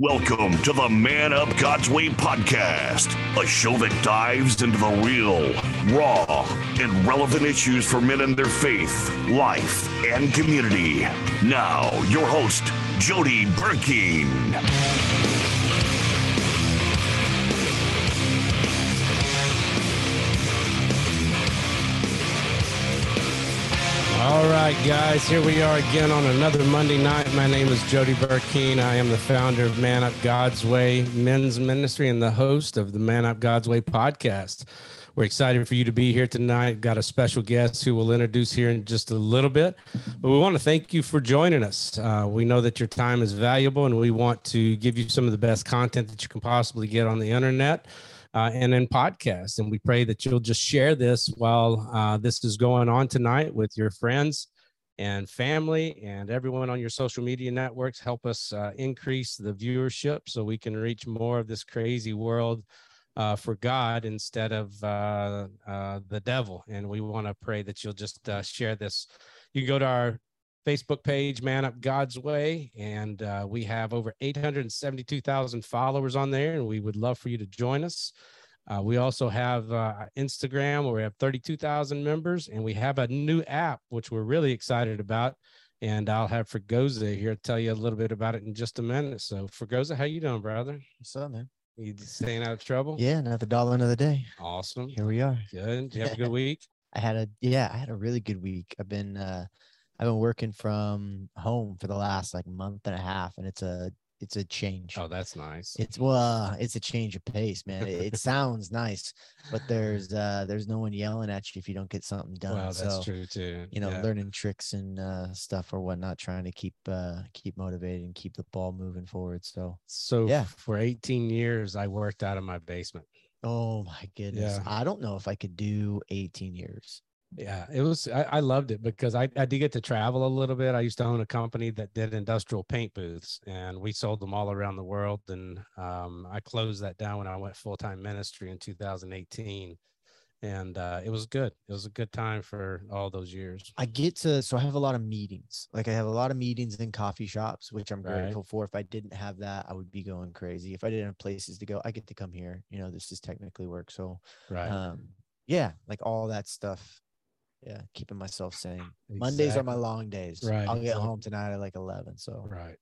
Welcome to the Man Up God's Way podcast, a show that dives into the real, raw, and relevant issues for men and their faith, life, and community. Now, your host, Jody Burkeen. All right, guys, here we are again on another Monday night. My name is Jody Burkeen. I am the founder of Man Up God's Way Men's Ministry and the host of the Man Up God's Way podcast. We're excited for you to be here tonight. Got a special guest who we'll introduce here in just a little bit. But we want to thank you for joining us. Uh, we know that your time is valuable and we want to give you some of the best content that you can possibly get on the internet uh, and in podcasts. And we pray that you'll just share this while uh, this is going on tonight with your friends and family and everyone on your social media networks. Help us uh, increase the viewership so we can reach more of this crazy world. Uh, for God instead of uh, uh, the devil. And we want to pray that you'll just share this. You can go to our Facebook page, Man Up God's Way, and uh, we have over 872,000 followers on there, and we would love for you to join us. Uh, we also have uh, Instagram where we have 32,000 members, and we have a new app which we're really excited about. And I'll have Fergoza here to tell you a little bit about it in just a minute. So, Fergoza, how you doing, brother? What's up, man? You staying out of trouble? Yeah, another dollar another day. Awesome. Here we are. Good. Did you have a good week? I had a yeah, I had a really good week. I've been uh I've been working from home for the last like month and a half, and it's a it's a change. Oh, that's nice. It's well, it's a change of pace, man. It, it sounds nice, but there's uh there's no one yelling at you if you don't get something done. Well, that's so, true too. You know, Yeah. learning tricks and uh stuff or whatnot, trying to keep uh keep motivated and keep the ball moving forward. So So Yeah. for 18 years, I worked out of my basement. oh my goodness. Yeah. I don't know if I could do 18 years. Yeah, it was. I, I loved it because I, I did get to travel a little bit. I used to own a company that did industrial paint booths, and we sold them all around the world. And um, I closed that down when I went full time ministry in 2018, and uh, it was good. It was a good time for all those years. I get to so I have a lot of meetings. Like I have a lot of meetings in coffee shops, which I'm Right. grateful for. If I didn't have that, I would be going crazy. If I didn't have places to go, I get to come here. You know, this is technically work. So Right. um yeah, like all that stuff. Yeah, keeping myself sane. Mondays are my long days. Right, I'll get exactly. home tonight at like 11. So Right.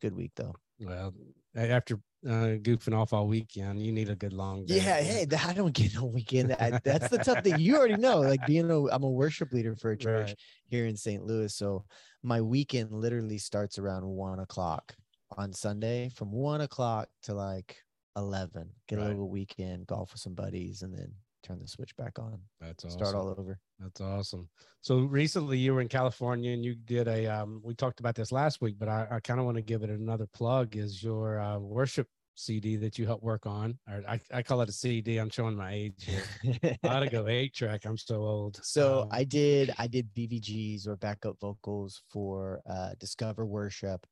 good week though. Well, after uh, goofing off all weekend, you need a good long day. Yeah, hey, I don't get no weekend. I, that's the tough thing. You already know, like being a, I'm a worship leader for a church Right. here in St. Louis. So my weekend literally starts around one o'clock on Sunday, from one o'clock to like eleven. Get a little weekend, golf with some buddies, and then turn the switch back on. That's awesome. Start all over. That's awesome. So recently you were in California and you did a um we talked about this last week, but I, I kind of want to give it another plug is your uh, worship CD that you helped work on. Or I, I call it a CD. I'm showing my age here. I ought to go eight track. I'm so old. So Um, I did I did BVGs or backup vocals for uh Discover Worship.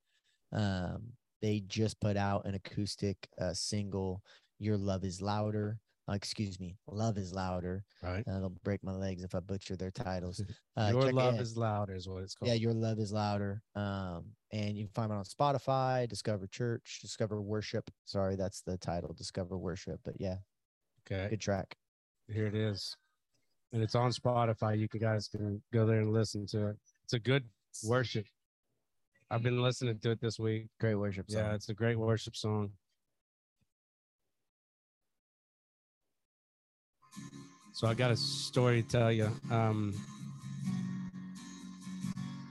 Um they just put out an acoustic uh single Your Love is Louder. Uh, excuse me, Love is Louder. right. Uh, they'll break my legs if I butcher their titles. Uh, your love is louder is what it's called. yeah, Your Love is Louder. Um and you can find it on Spotify, Discover Church, Discover Worship. Sorry, that's the title, Discover Worship. But yeah, okay. good track. Here it is. And it's on Spotify. You guys can go there and listen to it. It's a good worship. I've been listening to it this week. Great worship song. Yeah, it's a great worship song. So I got a story to tell you. Um,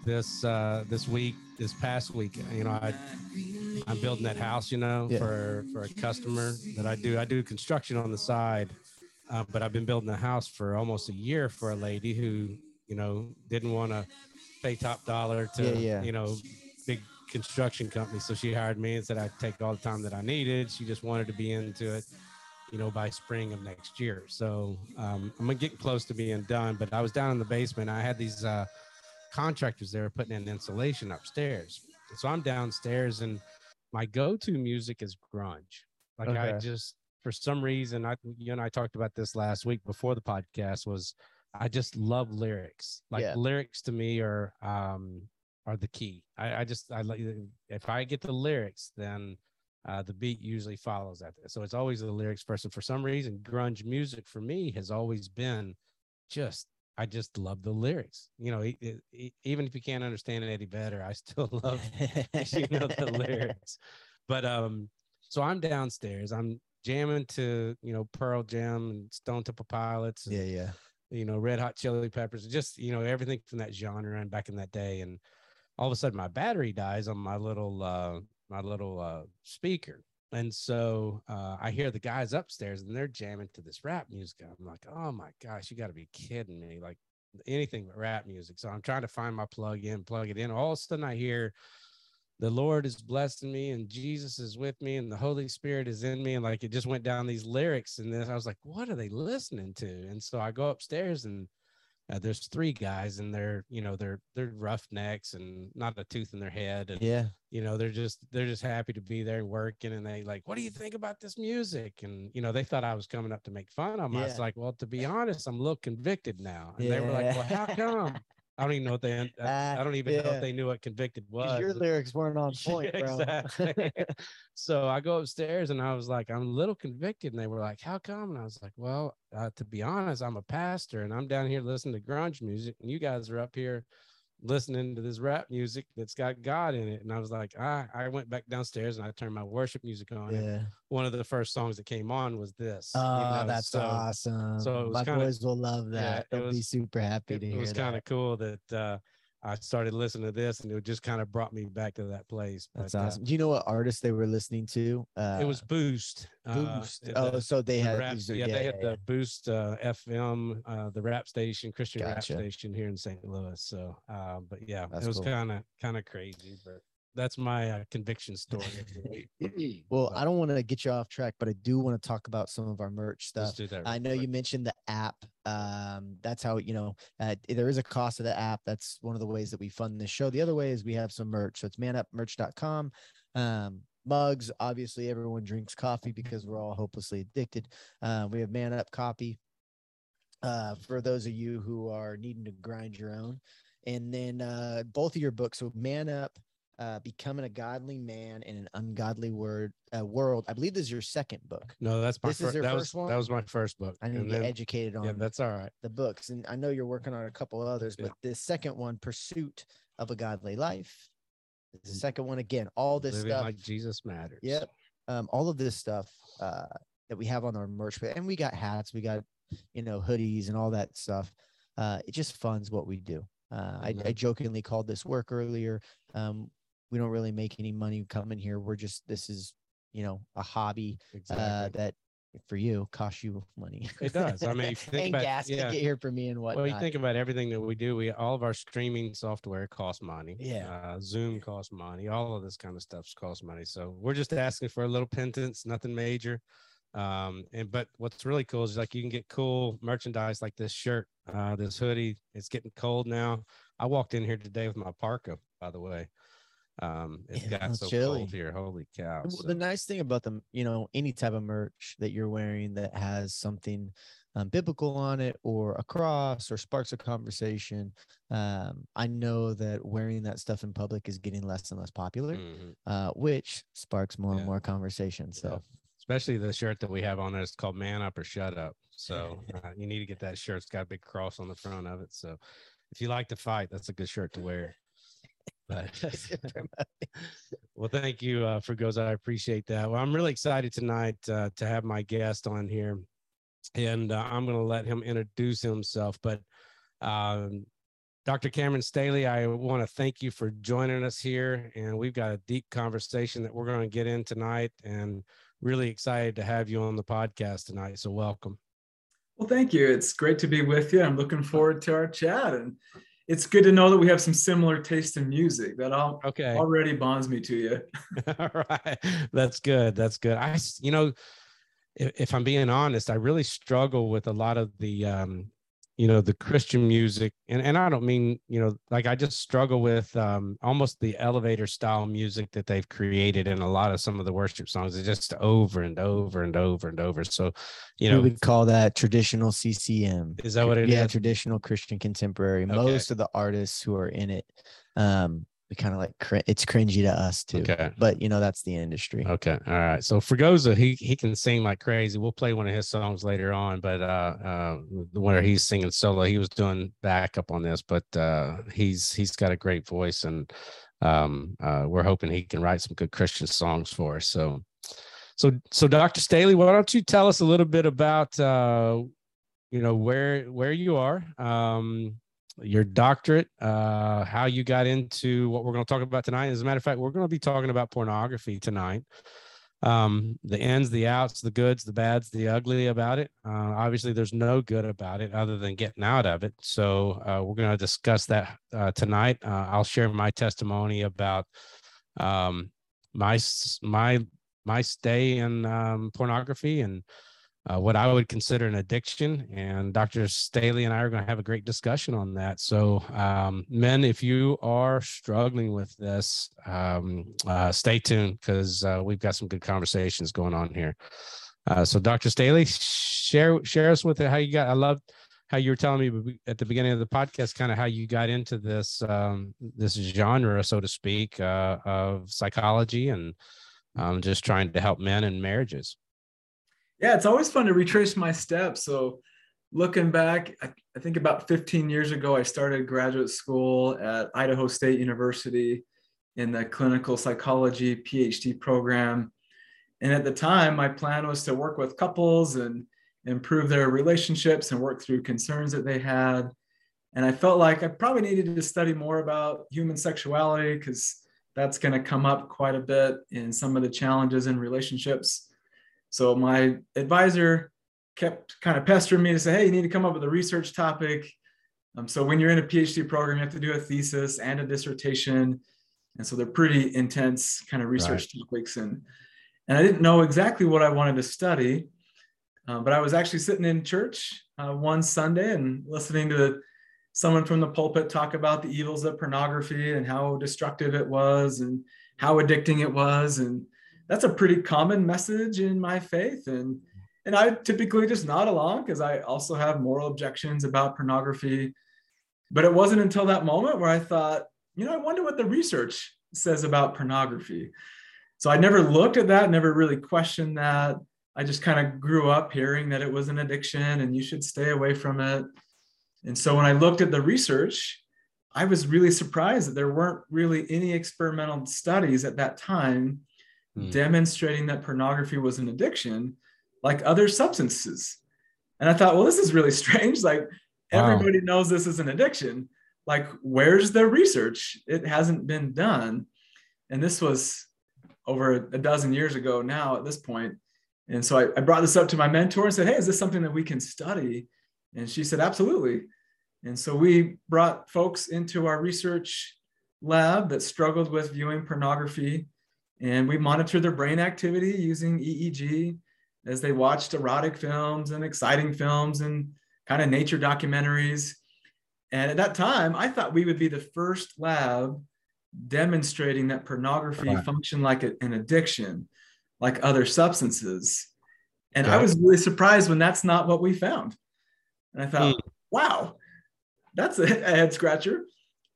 this uh, this week, this past week, you know, I I'm building that house, you know, Yeah. for for a customer that I do. I do construction on the side, uh, but I've been building a house for almost a year for a lady who, you know, didn't want to pay top dollar to, Yeah, yeah. you know, big construction company. So she hired me and said I'd take all the time that I needed. She just wanted to be into it, you know, by spring of next year. So um, I'm getting close to being done. But I was down in the basement. I had these uh, contractors there putting in insulation upstairs. So I'm downstairs and my go-to music is grunge. Like I just for some reason, I you and I talked about this last week before the podcast was I just love lyrics. Like Yeah. lyrics to me are um are the key. I, I just I like if I get the lyrics, then uh, the beat usually follows that. So it's always the lyrics first. And for some reason, grunge music for me has always been just I just love the lyrics. You know, it, it, even if you can't understand it any better, I still love you know the lyrics. But um, so I'm downstairs. I'm jamming to you know Pearl Jam and Stone Temple Pilots. And, yeah, yeah. You know, Red Hot Chili Peppers. Just you know everything from that genre and back in that day. And all of a sudden, my battery dies on my little uh, my little uh, speaker. And so uh, I hear the guys upstairs and they're jamming to this rap music. I'm like, oh my gosh, you got to be kidding me. Like anything but rap music. So I'm trying to find my plug in, plug it in. All of a sudden I hear the Lord is blessing me and Jesus is with me and the Holy Spirit is in me. And like it just went down these lyrics. And then I was like, what are they listening to? And so I go upstairs and uh, there's three guys and they're you know they're they're roughnecks and not a tooth in their head and yeah. you know they're just they're just happy to be there working and they like what do you think about this music? And you know they thought i was coming up to make fun of them yeah. i was like well to be honest i'm a little convicted now. And yeah. they were like well how come I don't even know what they. I, I don't even yeah. know if they knew what convicted was. Your lyrics weren't on point, bro. exactly. so I go upstairs and I was like, I'm a little convicted, and they were like, How come? And I was like, Well, uh, to be honest, I'm a pastor, and I'm down here listening to grunge music, and you guys are up here listening to this rap music that's got God in it. And I was like, I, I went back downstairs and I turned my worship music on. Yeah. one of the first songs that came on was this. Oh, you know? that's so, awesome. So my kinda, boys will love that. Yeah, They'll was, be super happy it, to hear it. It was kind of cool that uh, I started listening to this and it just kind of brought me back to that place. That's but, uh, awesome. Uh, Do you know what artist they were listening to? Uh, it was Boost. Uh, Boost. Uh, oh, so they the had rap, yeah, yeah, they had yeah. the Boost uh, FM, uh, the rap station, Christian gotcha. rap station here in St. Louis. So, uh, but yeah, That's it was kind of kind of crazy, but that's my uh, conviction story. well, I don't want to get you off track, but I do want to talk about some of our merch stuff. I know quick. you mentioned the app. Um, that's how you know uh, there is a cost to the app. That's one of the ways that we fund this show. The other way is we have some merch. So it's manupmerch.com. Um, mugs. Obviously, everyone drinks coffee because we're all hopelessly addicted. Uh, we have Man Up Coffee. Uh, for those of you who are needing to grind your own, and then uh, both of your books. So Man Up uh, becoming a godly man in an ungodly word uh, world. I believe this is your second book. No, that's my this is your that first was, one. That was my first book. I need to get educated on. Yeah, that's all right. The books, and I know you're working on a couple others, but yeah. the second one, "Pursuit of a Godly Life," the second one again. All this Living stuff, like Jesus matters. Yep. Um, all of this stuff uh, that we have on our merch, and we got hats, we got you know hoodies and all that stuff. Uh, it just funds what we do. Uh, I, I, jokingly called this work earlier. Um, we don't really make any money coming here. We're just this is you know a hobby uh, exactly. uh, that for you costs you money. It does. I mean, and about, gas yeah. to get here for me and what. Well, you think about everything that we do. We all of our streaming software costs money. Yeah. Uh, Zoom costs money. All of this kind of stuff costs money. So we're just asking for a little penance, nothing major. Um, and but what's really cool is like you can get cool merchandise like this shirt, uh, this hoodie. It's getting cold now. I walked in here today with my parka, by the way. Um, it's yeah, got so chilly. cold here. Holy cow! So. The nice thing about them, you know, any type of merch that you're wearing that has something um, biblical on it or a cross or sparks a conversation. Um, I know that wearing that stuff in public is getting less and less popular, mm-hmm. uh, which sparks more yeah. and more conversation. So, yeah. especially the shirt that we have on there is called "Man Up or Shut Up." So uh, you need to get that shirt. It's got a big cross on the front of it. So if you like to fight, that's a good shirt to wear. But well, thank you uh, for goes. I appreciate that. Well, I'm really excited tonight uh, to have my guest on here, and uh, I'm going to let him introduce himself. But um, Dr. Cameron Staley, I want to thank you for joining us here, and we've got a deep conversation that we're going to get in tonight, and really excited to have you on the podcast tonight. So, welcome. Well, thank you. It's great to be with you. I'm looking forward to our chat and it's good to know that we have some similar taste in music. That all okay. already bonds me to you. All right. That's good. That's good. I you know if, if, i'm being honest i really struggle with a lot of the um you know the christian music and, and i don't mean you know like i just struggle with um almost the elevator style music that they've created in a lot of some of the worship songs it's just over and over and over and over so you know we would call that traditional ccm is that what it yeah, is? traditional christian contemporary okay. most of the artists who are in it um we kind of like cr- it's cringy to us too. Okay. But you know, that's the industry. Okay. All right. So Fregosa, he he can sing like crazy. We'll play one of his songs later on, but uh uh where he's singing solo, he was doing backup on this, but uh he's he's got a great voice and um uh we're hoping he can write some good Christian songs for us. So so so Dr. Staley, why don't you tell us a little bit about uh you know where where you are um your doctorate, uh, how you got into what we're going to talk about tonight. As a matter of fact, we're going to be talking about pornography tonight. Um, the ins, the outs, the goods, the bads, the ugly about it. Uh, obviously, there's no good about it other than getting out of it. So uh, we're going to discuss that uh, tonight. Uh, I'll share my testimony about um, my my my stay in um, pornography and uh, what I would consider an addiction. And Dr. Staley and I are going to have a great discussion on that. So, um, men, if you are struggling with this, um, uh, stay tuned because uh, we've got some good conversations going on here. Uh, so, Dr. Staley, share share us with it how you got. I love how you were telling me at the beginning of the podcast, kind of how you got into this um, this genre, so to speak, uh, of psychology and um, just trying to help men in marriages yeah, it's always fun to retrace my steps. So looking back, I, I, think about 15 years ago, I started graduate school at Idaho State University in the clinical psychology PhD program. And at the time, my plan was to work with couples and improve their relationships and work through concerns that they had. And I felt like I probably needed to study more about human sexuality because that's going to come up quite a bit in some of the challenges in relationships so my advisor kept kind of pestering me to say, hey, you need to come up with a research topic. Um, so when you're in a PhD program, you have to do a thesis and a dissertation. And so they're pretty intense kind of research right. topics. And, and I didn't know exactly what I wanted to study, uh, but I was actually sitting in church uh, one Sunday and listening to someone from the pulpit talk about the evils of pornography and how destructive it was and how addicting it was. And that's a pretty common message in my faith. And and i typically just nod along because i also have moral objections about pornography. But it wasn't until that moment where i thought you know i wonder what the research says about pornography. So i never looked at that never really questioned that. I just kind of grew up hearing that it was an addiction and you should stay away from it. And so when i looked at the research i was really surprised that there weren't really any experimental studies at that time Hmm. demonstrating that pornography was an addiction like other substances. And I thought, well, this is really strange. Like everybody knows this is an addiction. Like, where's the research? It hasn't been done. And this was over a dozen years ago now at this point. And so I, I brought this up to my mentor and said, Hey, is this something that we can study? And she said, Absolutely. And so we brought folks into our research lab that struggled with viewing pornography and we monitored their brain activity using EEG as they watched erotic films and exciting films and kind of nature documentaries. And at that time, I thought we would be the first lab demonstrating that pornography right. functioned like an addiction, like other substances. And. I was really surprised when that's not what we found. And I thought, mm. wow, that's a, a head scratcher.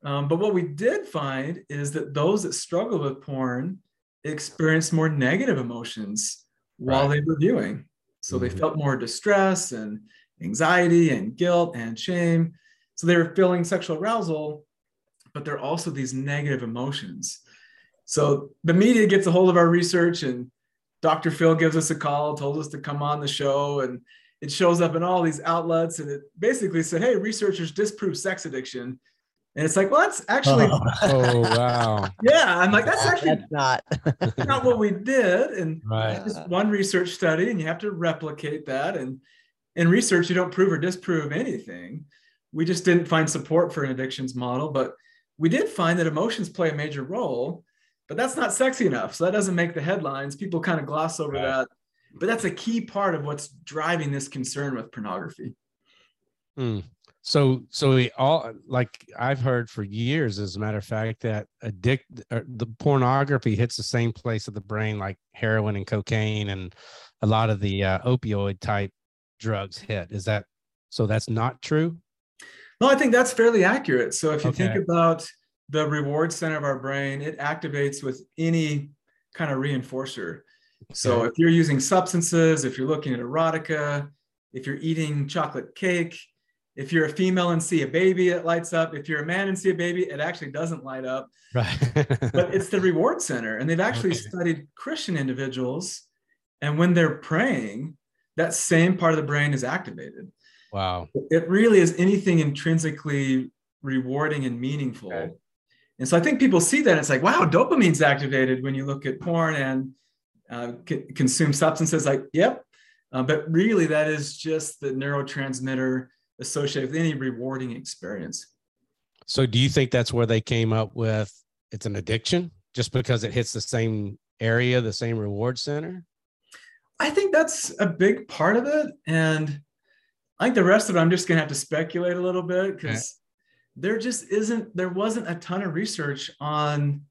Um, but what we did find is that those that struggle with porn experienced more negative emotions while they were viewing. So mm-hmm. they felt more distress and anxiety and guilt and shame. So they were feeling sexual arousal, but there are also these negative emotions. So the media gets a hold of our research and Dr. Phil gives us a call, told us to come on the show, and it shows up in all these outlets. And it basically said, Hey, researchers disprove sex addiction and it's like, well, that's actually. Oh, oh wow. Yeah, I'm like, that's actually that's not not what we did, and right. just one research study, and you have to replicate that. And in research, you don't prove or disprove anything. We just didn't find support for an addictions model, but we did find that emotions play a major role. But that's not sexy enough, so that doesn't make the headlines. People kind of gloss over right. that, but that's a key part of what's driving this concern with pornography. Hmm. So, so we all like I've heard for years, as a matter of fact, that addict uh, the pornography hits the same place of the brain like heroin and cocaine and a lot of the uh, opioid type drugs hit. Is that so? That's not true. No, I think that's fairly accurate. So if you okay. think about the reward center of our brain. It activates with any kind of reinforcer. So if you're using substances, if you're looking at erotica, if you're eating chocolate cake, if you're a female and see a baby, it lights up. If you're a man and see a baby, it actually doesn't light up. Right. But it's the reward center. And they've actually Okay. studied Christian individuals. And when they're praying, that same part of the brain is activated. wow. It really is anything intrinsically rewarding and meaningful. Okay. And so I think people see that it's like, wow, dopamine's activated when you look at porn and uh, c- consume substances. Like, yep. Uh, but really, that is just the neurotransmitter associated with any rewarding experience. So do you think that's where they came up with it's an addiction just because it hits the same area, the same reward center? I think that's a big part of it. And I think the rest of it, I'm just going to have to speculate a little bit because there just isn't, there wasn't a ton of research on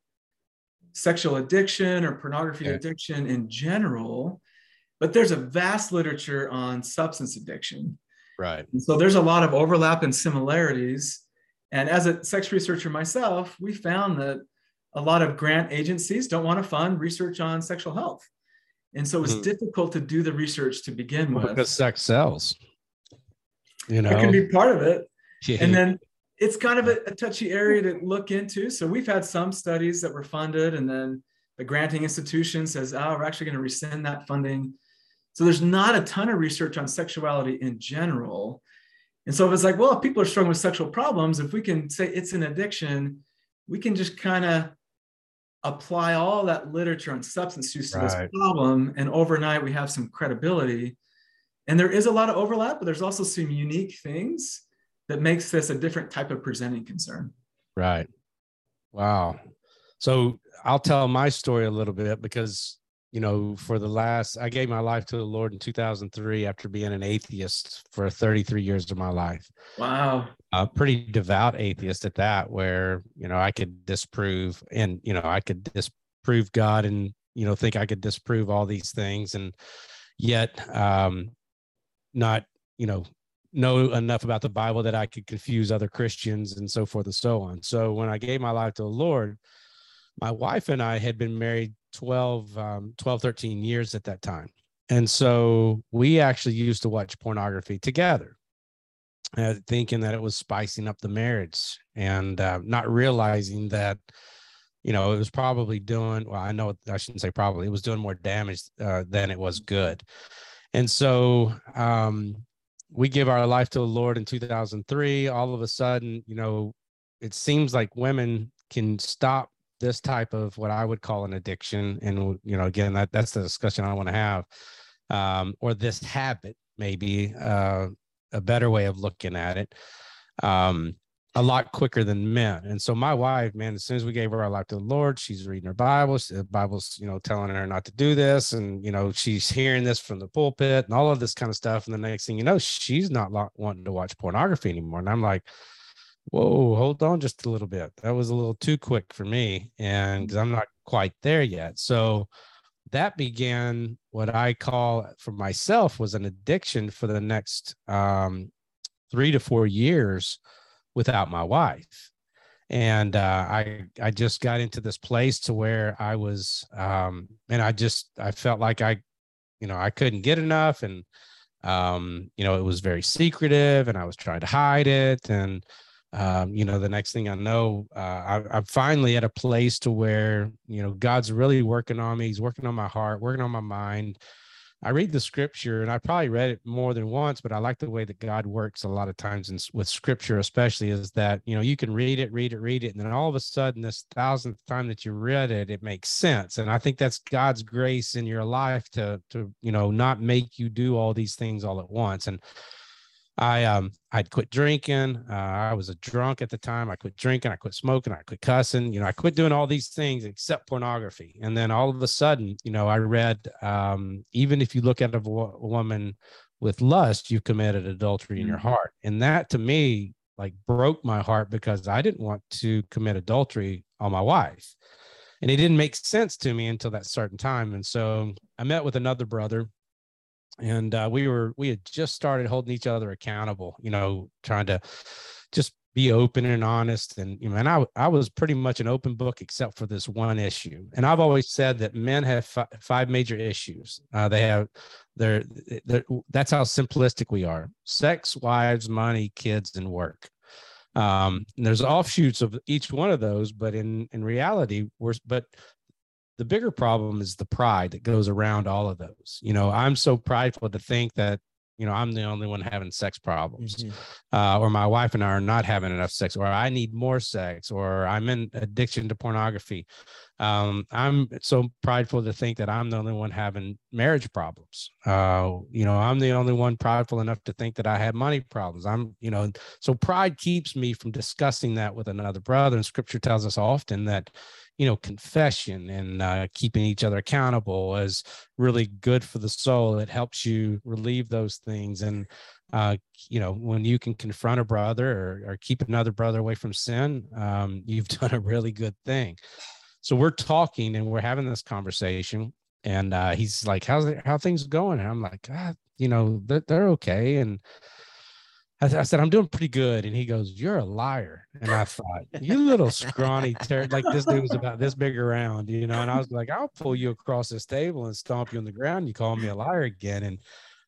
sexual addiction or pornography Okay. addiction in general. But there's a vast literature on substance addiction. Right. And so there's a lot of overlap and similarities. And as a sex researcher myself, we found that a lot of grant agencies don't want to fund research on sexual health. And so it was Mhm. difficult to do the research to begin with. Because sex sells. You know. That can be part of it. Yeah. And then it's kind of a, a touchy area to look into. So we've had some studies that were funded, and then the granting institution says, oh, we're actually going to rescind that funding. So there's not a ton of research on sexuality in general. And so if it's like, well, if people are struggling with sexual problems, if we can say it's an addiction, we can just kind of apply all that literature on substance use to Right. this problem. And overnight, we have some credibility. And there is a lot of overlap, but there's also some unique things that makes this a different type of presenting concern. Right. Wow. So I'll tell my story a little bit because, you know, for the last, I gave my life to the Lord in 2003 after being an atheist for 33 years of my life. Wow. A pretty devout atheist at that, where, you know, I could disprove and, you know, I could disprove God and, you know, think I could disprove all these things. And yet, um, not, you know, know enough about the Bible that I could confuse other Christians and so forth and so on. So when I gave my life to the Lord, my wife and I had been married 12, um, 12, 13 years at that time. And so we actually used to watch pornography together, uh, thinking that it was spicing up the marriage and uh, not realizing that, you know, it was probably doing, well, I know I shouldn't say probably, it was doing more damage uh, than it was good. And so um, we give our life to the Lord in 2003. All of a sudden, you know, it seems like women can stop this type of what I would call an addiction. And, you know, again, that, that's the discussion I want to have. Um, or this habit, maybe uh, a better way of looking at it. Um, a lot quicker than men. And so my wife, man, as soon as we gave her our life to the Lord, she's reading her Bible. she- The Bible's, you know, telling her not to do this. And, you know, she's hearing this from the pulpit and all of this kind of stuff. And the next thing you know, she's not wanting to watch pornography anymore. And I'm like, whoa, hold on just a little bit. That was a little too quick for me. and I'm not quite there yet. So that began what I call for myself was an addiction for the next um, three to four years without my wife and uh, i i just got into this place to where i was um and i just i felt like i you know i couldn't get enough and um you know it was very secretive and i was trying to hide it and um you know the next thing i know uh, I, i'm finally at a place to where you know god's really working on me he's working on my heart working on my mind I read the scripture and I probably read it more than once, but I like the way that God works a lot of times in, with scripture, especially is that, you know, you can read it, read it, read it. And then all of a sudden, this thousandth time that you read it, it makes sense. And I think that's God's grace in your life to, to, you know, not make you do all these things all at once. And I um I'd quit drinking. Uh, I was a drunk at the time. I quit drinking. I quit smoking. I quit cussing. You know, I quit doing all these things except pornography. And then all of a sudden, you know, I read um, even if you look at a, wo- woman with lust, you've committed adultery in your Mhm. heart. And that to me like broke my heart because I didn't want to commit adultery on my wife. And it didn't make sense to me until that certain time. And so I met with another brother and uh, we were we had just started holding each other accountable you know trying to just be open and honest. And you know, and I I was pretty much an open book except for this one issue. And I've always said that men have fi- five major issues. Uh, they have they're, they're that's how simplistic we are: sex, wives, money, kids, and work. Um, there's offshoots of each one of those, but in in reality, we're but the bigger problem is the pride that goes around all of those. You know, I'm so prideful to think that you know i'm the only one having sex problems mm-hmm. uh, or my wife and i are not having enough sex or i need more sex or i'm in addiction to pornography um, i'm so prideful to think that i'm the only one having marriage problems. Uh, you know i'm the only one prideful enough to think that i have money problems. I'm you know so pride keeps me from discussing that with another brother and scripture tells us often that you know confession and uh, keeping each other accountable is really good for the soul. It helps you relieve those things. And uh, you know when you can confront a brother or, or keep another brother away from sin um, you've done a really good thing so we're talking and we're having this conversation and uh, he's like how's it, how things going and i'm like ah, you know they're, they're okay and I, I, said, I'm doing pretty good. And he goes, You're a liar. And I thought, You little scrawny, ter-. like this dude was about this big around, you know. And I was like, I'll pull you across this table and stomp you on the ground. You call me a liar again. And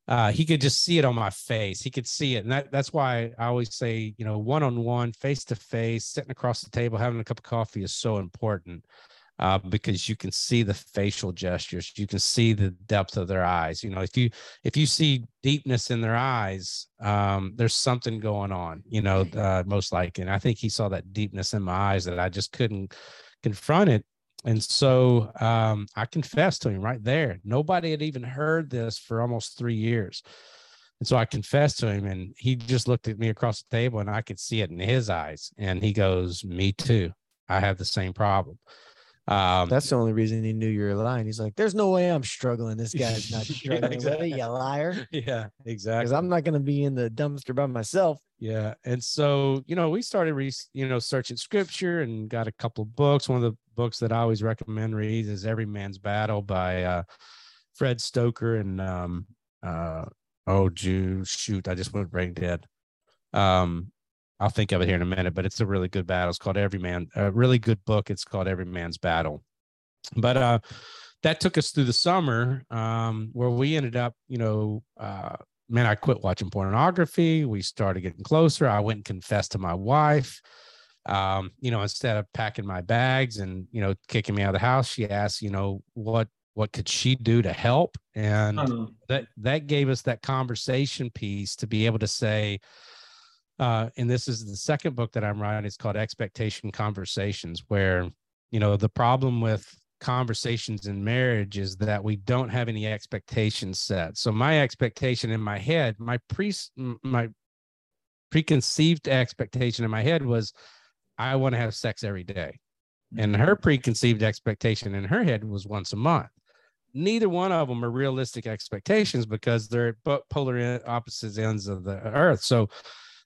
uh, he could just see it on my face. He could see it. And that, that's why I always say, you know, one on one, face to face, sitting across the table, having a cup of coffee is so important uh, because you can see the facial gestures you can see the depth of their eyes you know if you if you see deepness in their eyes um, there's something going on you know uh, most likely and i think he saw that deepness in my eyes that i just couldn't confront it and so um, i confessed to him right there nobody had even heard this for almost three years and so I confessed to him, and he just looked at me across the table, and I could see it in his eyes. And he goes, Me too. I have the same problem. Um, That's the only reason he knew you were lying. He's like, "There's no way I'm struggling. This guy's not struggling yeah, exactly. you liar." Yeah, exactly. Because I'm not going to be in the dumpster by myself. Yeah, and so you know, we started, re- you know, searching scripture and got a couple of books. One of the books that I always recommend read is "Every Man's Battle" by uh, Fred Stoeker and um, uh, oh, Jew, shoot, I just went brain dead. Um, I'll think of it here in a minute, but it's a really good battle. It's called Every Man, a really good book. It's called Every Man's Battle. But uh, that took us through the summer um, where we ended up, you know, uh, man, I quit watching pornography. We started getting closer. I went and confessed to my wife. Um, you know, instead of packing my bags and, you know, kicking me out of the house, she asked, you know, what what could she do to help? And that that gave us that conversation piece to be able to say, uh, and this is the second book that I'm writing. It's called Expectation Conversations, where you know the problem with conversations in marriage is that we don't have any expectations set. So my expectation in my head, my pre my preconceived expectation in my head was, I want to have sex every day, and her mm-hmm. preconceived expectation in her head was once a month. Neither one of them are realistic expectations because they're at polar opposite ends of the earth. So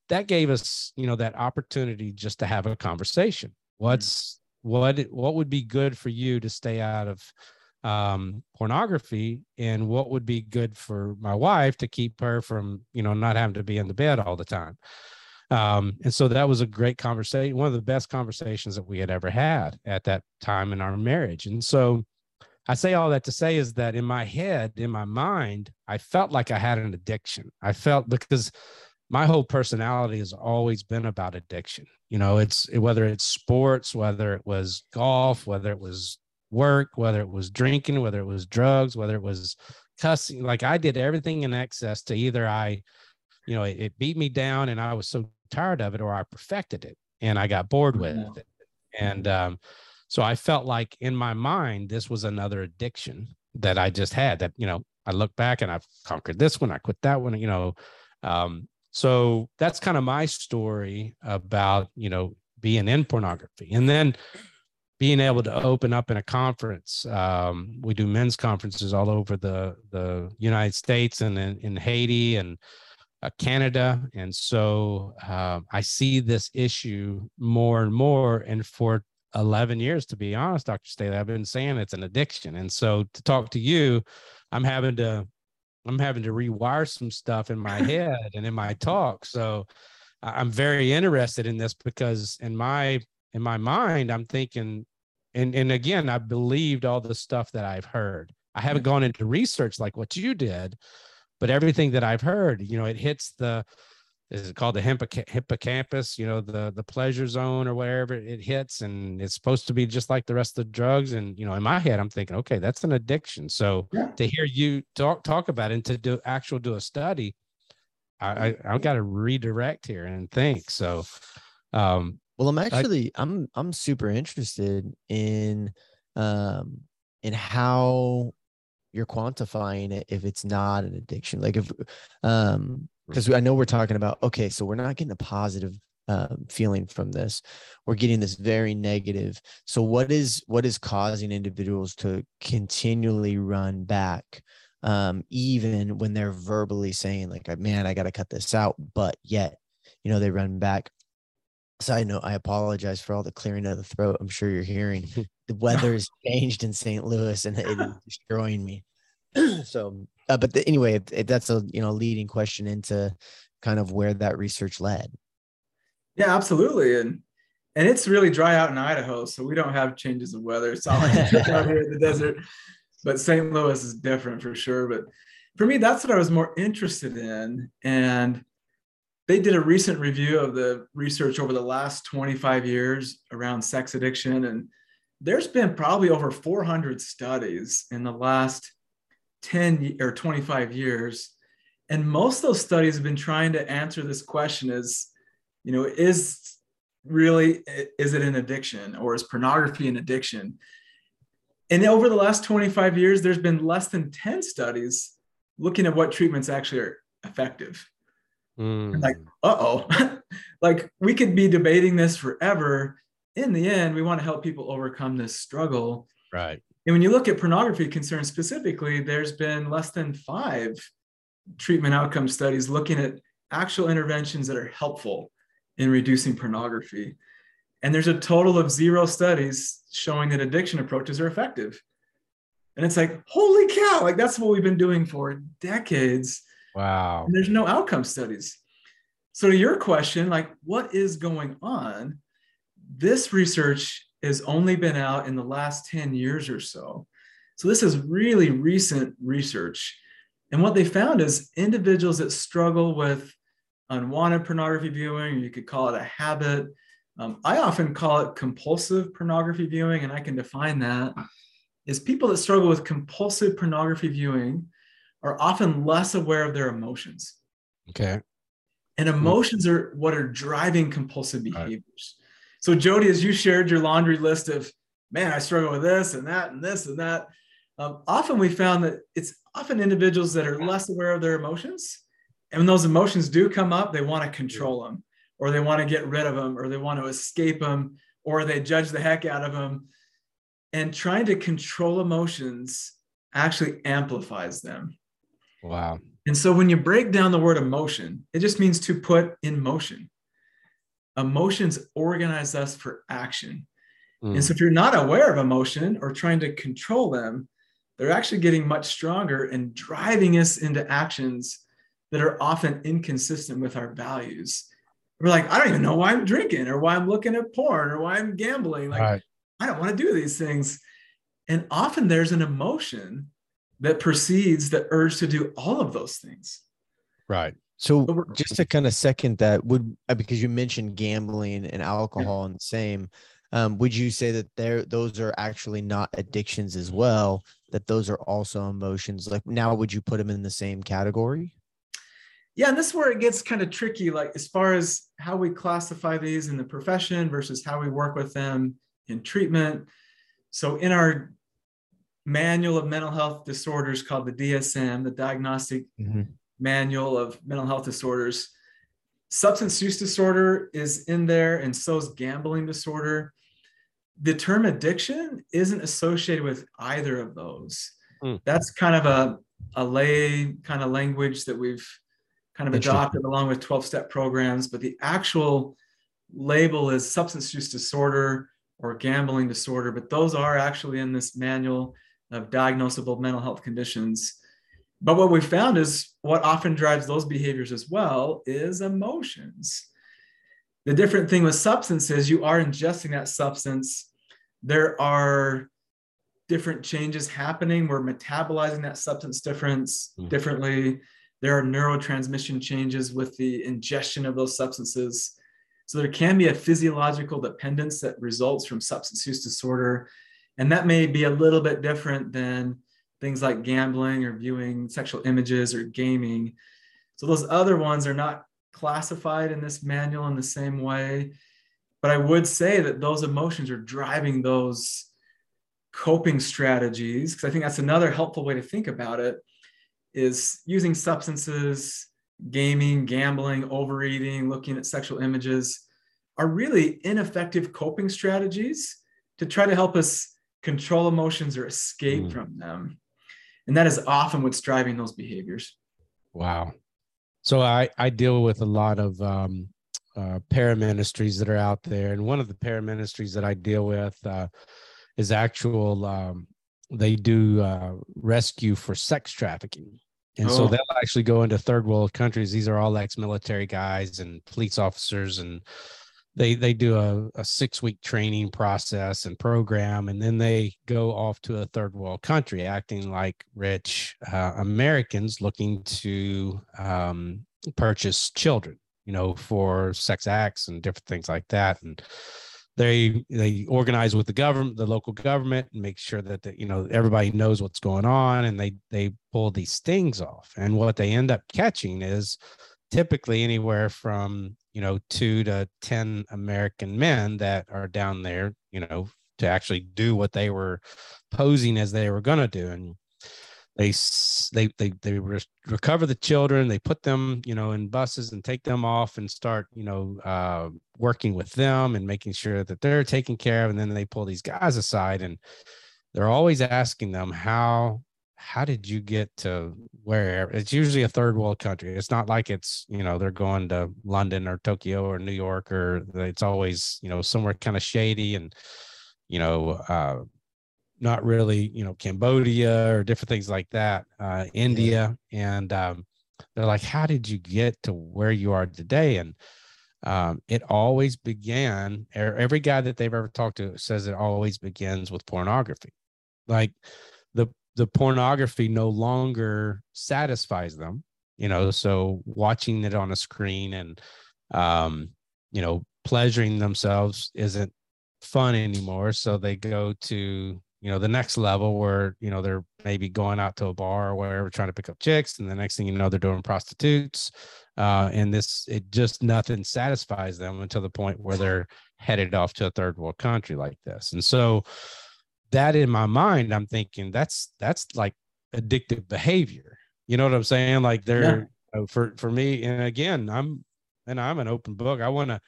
that gave us you know that opportunity just to have a conversation. What's what what would be good for you to stay out of um, pornography? And what would be good for my wife to keep her from you know not having to be in the bed all the time? Um, and so that was a great conversation one of the best conversations that we had ever had at that time in our marriage. And so i say all that to say is that in my head in my mind i felt like i had an addiction. I felt because my whole personality has always been about addiction. You know, it's whether it's sports, whether it was golf, whether it was work, whether it was drinking, whether it was drugs, whether it was cussing. Like I did everything in excess to either I, you know, it, it beat me down and I was so tired of it, or I perfected it and I got bored with yeah. it. And um, so I felt like in my mind, this was another addiction that I just had that, you know, I look back and I've conquered this one, I quit that one, you know. Um, so that's kind of my story about you know being in pornography and then being able to open up in a conference. Um, we do men's conferences all over the the united states and in, in haiti and uh, canada. And so uh, i see this issue more and more. And for 11 years to be honest dr staley i've been saying it's an addiction. And so to talk to you i'm having to I'm having to rewire some stuff in my head and in my talk. So I'm very interested in this because in my in my mind, I'm thinking, and and again, I believed all the stuff that I've heard. I haven't mm-hmm. gone into research like what you did, but everything that I've heard, you know, it hits the is it called the hippocampus you know the the pleasure zone or wherever it hits and it's supposed to be just like the rest of the drugs and you know in my head i'm thinking okay that's an addiction so yeah. to hear you talk talk about it and to do actual do a study i i i've got to redirect here and think so um well i'm actually I, i'm i'm super interested in um in how you're quantifying it if it's not an addiction like if um because I know we're talking about okay, so we're not getting a positive um, feeling from this. We're getting this very negative. So what is what is causing individuals to continually run back, um, even when they're verbally saying like, "Man, I got to cut this out," but yet, you know, they run back. Side note: I apologize for all the clearing of the throat. I'm sure you're hearing. the weather has changed in St. Louis, and it is destroying me. so uh, but the, anyway, that's a you know leading question into kind of where that research led. Yeah, absolutely, and and it's really dry out in Idaho, so we don't have changes of weather. It's all out here in the desert, but St. Louis is different for sure. But for me, that's what I was more interested in, and they did a recent review of the research over the last 25 years around sex addiction and there's been probably over 400 studies in the last 10 or 25 years. And most of those studies have been trying to answer this question is, you know, is really, is it an addiction or is pornography an addiction? And over the last 25 years, there's been less than 10 studies looking at what treatments actually are effective. Mm. Like, uh oh, like we could be debating this forever. In the end, we want to help people overcome this struggle. Right. And when you look at pornography concerns specifically, there's been less than five treatment outcome studies looking at actual interventions that are helpful in reducing pornography. And there's a total of zero studies showing that addiction approaches are effective. And it's like, holy cow, like that's what we've been doing for decades. Wow. And there's no outcome studies. So, to your question, like, what is going on? This research has only been out in the last 10 years or so. So this is really recent research. And what they found is individuals that struggle with unwanted pornography viewing, or you could call it a habit. Um, I often call it compulsive pornography viewing, and I can define that is people that struggle with compulsive pornography viewing are often less aware of their emotions. Okay. And emotions are what are driving compulsive behaviors. So Jody, as you shared your laundry list of, man, I struggle with this and that and this and that. Um, often we found that it's often individuals that are less aware of their emotions. And when those emotions do come up, they want to control them or they want to get rid of them or they want to escape them or they judge the heck out of them. And trying to control emotions actually amplifies them. Wow. And so when you break down the word emotion, it just means to put in motion emotions organize us for action. Mm. And so if you're not aware of emotion or trying to control them, they're actually getting much stronger and driving us into actions that are often inconsistent with our values. We're like, I don't even know why I'm drinking or why I'm looking at porn or why I'm gambling. Like, right. I don't want to do these things. And often there's an emotion that precedes the urge to do all of those things. Right. So just to kind of second that, would uh, because you mentioned gambling and alcohol and the same, um, would you say that there those are actually not addictions as well? That those are also emotions. Like now, would you put them in the same category? Yeah, and this is where it gets kind of tricky, like as far as how we classify these in the profession versus how we work with them in treatment. So in our manual of mental health disorders called the DSM, the Diagnostic mm-hmm manual of mental health disorders. Substance use disorder is in there, and so is gambling disorder. The term addiction isn't associated with either of those. Mm. That's kind of a, a lay kind of language that we've kind of adopted along with 12 step programs, but the actual label is substance use disorder or gambling disorder, but those are actually in this manual of diagnosable mental health conditions. But what we found is what often drives those behaviors as well is emotions. the different thing with substances, you are ingesting that substance. There are different changes happening. We're metabolizing that substance difference mm. differently. There are neurotransmission changes with the ingestion of those substances. So there can be a physiological dependence that results from substance use disorder. And that may be a little bit different than things like gambling or viewing sexual images or gaming. So those other ones are not classified in this manual in the same way. But I would say that those emotions are driving those coping strategies, because I think that's another helpful way to think about it, is using substances, gaming, gambling, overeating, looking at sexual images are really ineffective coping strategies to try to help us control emotions or escape mm. from them. And that is often what's driving those behaviors. Wow. So I, I deal with a lot of um, uh, paraministries that are out there. And one of the paraministries that I deal with uh, is actual, um, they do uh, rescue for sex trafficking. And oh. so they'll actually go into third world countries. These are all ex military guys and police officers and they they do a, a six week training process and program and then they go off to a third world country acting like rich uh, americans looking to um, purchase children you know for sex acts and different things like that. And they they organize with the government the local government and make sure that the, you know everybody knows what's going on and they they pull these stings off. And what they end up catching is typically anywhere from you know two to ten american men that are down there you know to actually do what they were posing as they were going to do. And they they they they re- recover the children they put them you know in buses and take them off and start you know uh, working with them and making sure that they're taken care of. And then they pull these guys aside and they're always asking them how how did you get to where it's usually a third world country. It's not like it's you know they're going to london or tokyo or new york or it's always you know somewhere kind of shady and you know uh not really you know cambodia or different things like that uh india. And um they're like how did you get to where you are today? And um, it always began every guy that they've ever talked to says it always begins with pornography. Like the pornography no longer satisfies them you know so watching it on a screen and um you know pleasuring themselves isn't fun anymore. So they go to you know the next level where you know they're maybe going out to a bar or wherever trying to pick up chicks. And the next thing you know they're doing prostitutes. Uh, and this it just nothing satisfies them until the point where they're headed off to a third world country like this. And so that in my mind, I'm thinking that's that's like addictive behavior. You know what I'm saying? Like they're yeah. for for me, and again, I'm and I'm an open book. I want to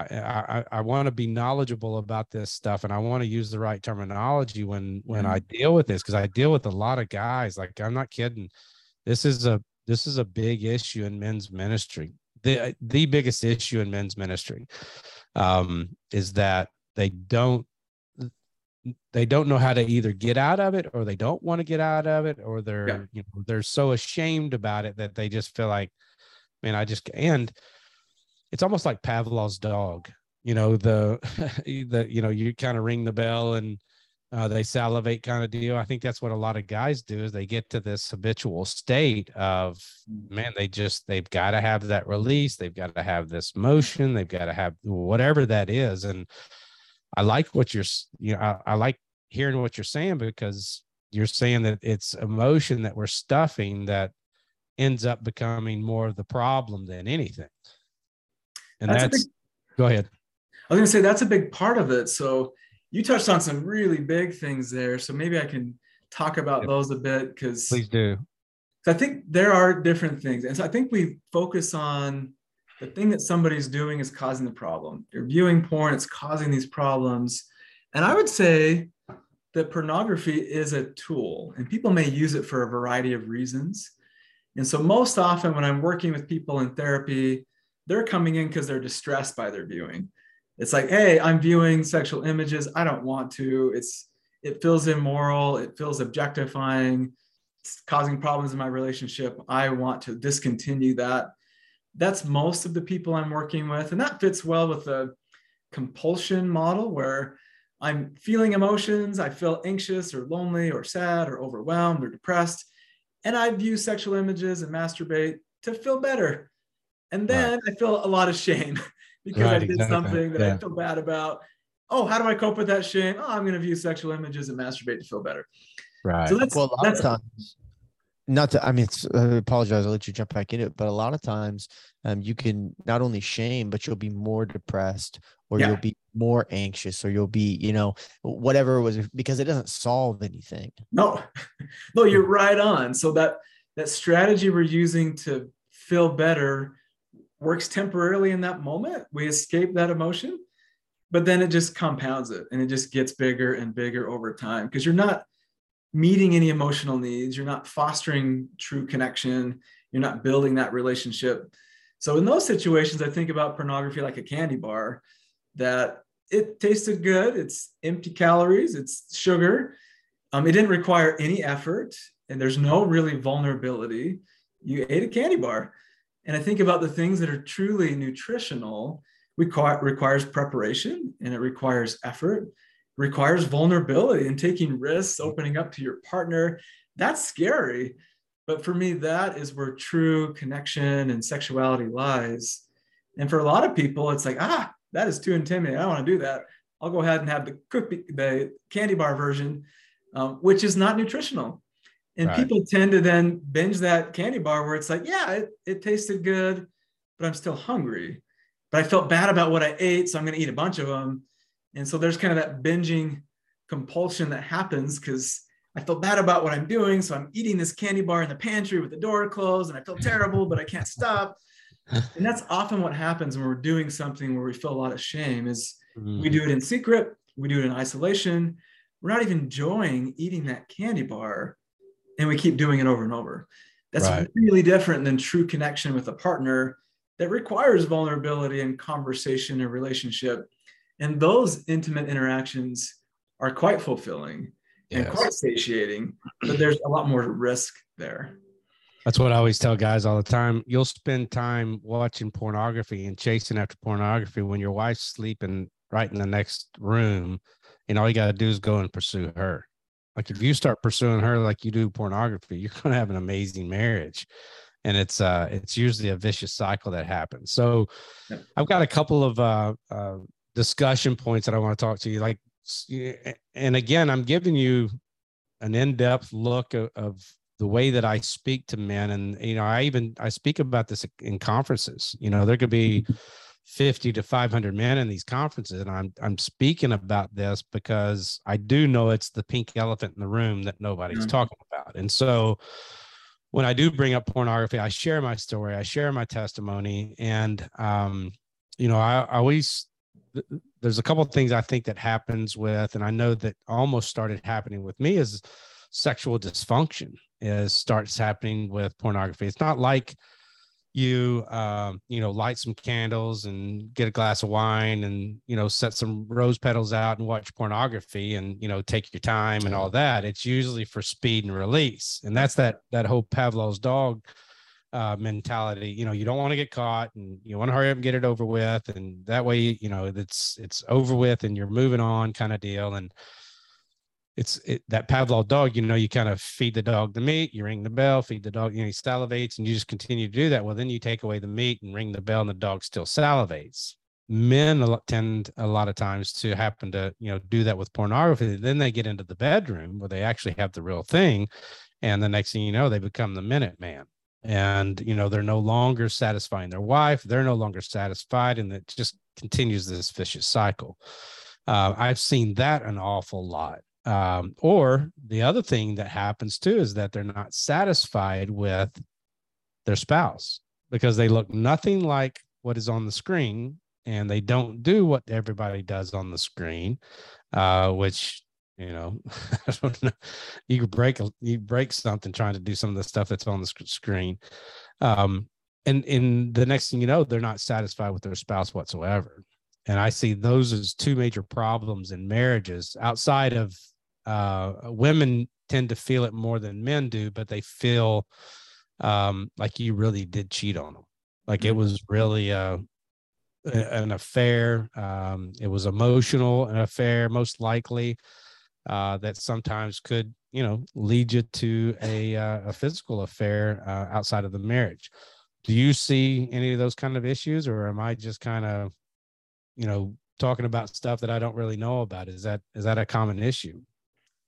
I, I, I want to be knowledgeable about this stuff and I want to use the right terminology when when mm-hmm. I deal with this because I deal with a lot of guys like I'm not kidding this is a this is a big issue in men's ministry the the biggest issue in men's ministry um, is that they don't they don't know how to either get out of it or they don't want to get out of it or they're yeah. you know they're so ashamed about it that they just feel like man i just and it's almost like pavlov's dog you know the the you know you kind of ring the bell and uh, they salivate kind of deal i think that's what a lot of guys do is they get to this habitual state of mm. man they just they've got to have that release they've got to have this motion they've got to have whatever that is and I like what you're, you know, I, I like hearing what you're saying because you're saying that it's emotion that we're stuffing that ends up becoming more of the problem than anything. And that's, that's big, go ahead. I was going to say that's a big part of it. So you touched on some really big things there. So maybe I can talk about yep. those a bit because please do. I think there are different things. And so I think we focus on the thing that somebody's doing is causing the problem. You're viewing porn, it's causing these problems. And I would say that pornography is a tool, and people may use it for a variety of reasons. And so, most often, when I'm working with people in therapy, they're coming in because they're distressed by their viewing. It's like, hey, I'm viewing sexual images. I don't want to. It's it feels immoral. It feels objectifying. It's causing problems in my relationship. I want to discontinue that that's most of the people I'm working with. And that fits well with the compulsion model where I'm feeling emotions, I feel anxious or lonely or sad or overwhelmed or depressed. And I view sexual images and masturbate to feel better. And then right. I feel a lot of shame because right, I did exactly. something that yeah. I feel bad about. Oh, how do I cope with that shame? Oh, I'm going to view sexual images and masturbate to feel better. Right. So that's, well, a lot that's, of times, not to, I mean, I apologize. I'll let you jump back in it, but a lot of times um, you can not only shame, but you'll be more depressed or yeah. you'll be more anxious or you'll be, you know, whatever it was because it doesn't solve anything. No, no, you're right on. So that, that strategy we're using to feel better works temporarily in that moment. We escape that emotion, but then it just compounds it and it just gets bigger and bigger over time because you're not meeting any emotional needs, you're not fostering true connection, you're not building that relationship. So in those situations, I think about pornography like a candy bar that it tasted good, it's empty calories, it's sugar. Um, it didn't require any effort and there's no really vulnerability. You ate a candy bar. And I think about the things that are truly nutritional require, requires preparation and it requires effort, requires vulnerability and taking risks, opening up to your partner. That's scary. But for me, that is where true connection and sexuality lies. And for a lot of people, it's like, ah, that is too intimidating. I don't want to do that. I'll go ahead and have the cookie, the candy bar version, um, which is not nutritional. And right. people tend to then binge that candy bar where it's like, yeah, it, it tasted good, but I'm still hungry. But I felt bad about what I ate, so I'm going to eat a bunch of them. And so there's kind of that binging compulsion that happens because I feel bad about what I'm doing. So I'm eating this candy bar in the pantry with the door closed and I feel terrible, but I can't stop. And that's often what happens when we're doing something where we feel a lot of shame is mm-hmm. we do it in secret, we do it in isolation. We're not even enjoying eating that candy bar and we keep doing it over and over. That's right. really different than true connection with a partner that requires vulnerability and conversation and relationship. And those intimate interactions are quite fulfilling yes. and quite satiating, but there's a lot more risk there. That's what I always tell guys all the time. You'll spend time watching pornography and chasing after pornography when your wife's sleeping right in the next room, and all you got to do is go and pursue her. Like if you start pursuing her like you do pornography, you're going to have an amazing marriage. And it's uh it's usually a vicious cycle that happens. So I've got a couple of uh, uh discussion points that I want to talk to you like and again, I'm giving you an in-depth look of, of the way that I speak to men and you know I even I speak about this in conferences you know there could be 50 to 500 men in these conferences and i'm i'm speaking about this because i do know it's the pink elephant in the room that nobody's mm-hmm. talking about and so when i do bring up pornography i share my story i share my testimony and um you know i, I always there's a couple of things i think that happens with and i know that almost started happening with me is sexual dysfunction is starts happening with pornography. It's not like you um, you know light some candles and get a glass of wine and you know set some rose petals out and watch pornography and you know take your time and all that. It's usually for speed and release. And that's that that whole pavlov's dog uh, mentality you know you don't want to get caught and you want to hurry up and get it over with and that way you know it's it's over with and you're moving on kind of deal and it's it, that Pavlov dog, you know, you kind of feed the dog the meat, you ring the bell, feed the dog, you know, he salivates and you just continue to do that. Well, then you take away the meat and ring the bell and the dog still salivates. Men tend a lot of times to happen to, you know, do that with pornography. Then they get into the bedroom where they actually have the real thing. And the next thing you know, they become the minute man. And, you know, they're no longer satisfying their wife. They're no longer satisfied. And it just continues this vicious cycle. Uh, I've seen that an awful lot um, or the other thing that happens too is that they're not satisfied with their spouse because they look nothing like what is on the screen and they don't do what everybody does on the screen, uh, which you know, I don't know. You break you break something trying to do some of the stuff that's on the screen, um, and in the next thing you know, they're not satisfied with their spouse whatsoever. And I see those as two major problems in marriages outside of uh, women tend to feel it more than men do, but they feel um, like you really did cheat on them. like it was really uh, an affair. Um, it was emotional, an affair, most likely, uh, that sometimes could, you know, lead you to a, uh, a physical affair uh, outside of the marriage. Do you see any of those kind of issues, or am I just kind of, you know, talking about stuff that I don't really know about? Is that is that a common issue?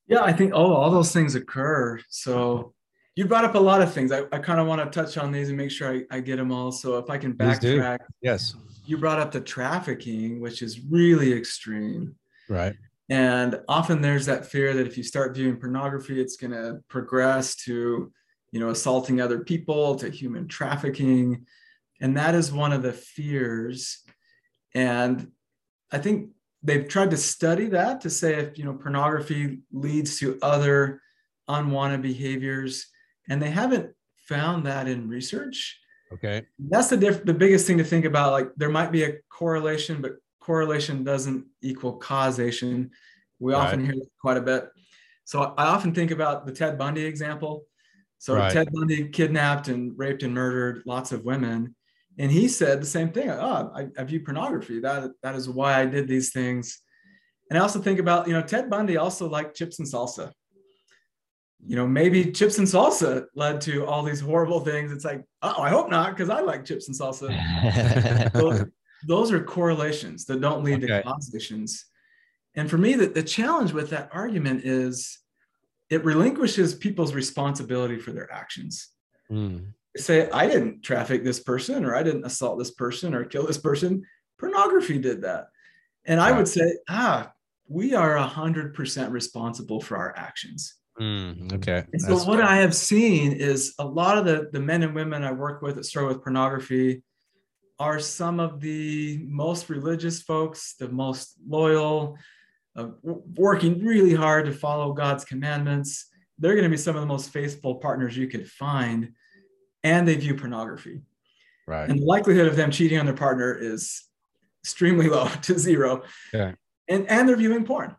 Yeah, I think oh, all those things occur. So you brought up a lot of things. I, I kind of want to touch on these and make sure I, I get them all. So if I can backtrack. Yes. You brought up the trafficking, which is really extreme. Right. And often there's that fear that if you start viewing pornography, it's going to progress to, you know, assaulting other people, to human trafficking. And that is one of the fears. And I think they've tried to study that to say if, you know, pornography leads to other unwanted behaviors and they haven't found that in research. Okay. That's the diff- the biggest thing to think about. Like there might be a correlation, but correlation doesn't equal causation. We right. often hear quite a bit. So I often think about the Ted Bundy example. So right. Ted Bundy kidnapped and raped and murdered lots of women, and he said the same thing. Oh, I, I view pornography. That that is why I did these things. And I also think about you know Ted Bundy also liked chips and salsa you know, maybe chips and salsa led to all these horrible things. It's like, oh, I hope not, because I like chips and salsa. those, those, are correlations that don't lead okay. to causations. And for me, the, the challenge with that argument is it relinquishes people's responsibility for their actions. Mm. say, I didn't traffic this person, or I didn't assault this person, or kill this person. Pornography did that. And I would say, ah, we are 100% responsible for our actions. Mm, okay. And so what fair. I have seen is a lot of the, the men and women I work with that struggle with pornography are some of the most religious folks, the most loyal, uh, working really hard to follow God's commandments. They're going to be some of the most faithful partners you could find, and they view pornography. Right. And the likelihood of them cheating on their partner is extremely low to zero. Yeah. And and they're viewing porn.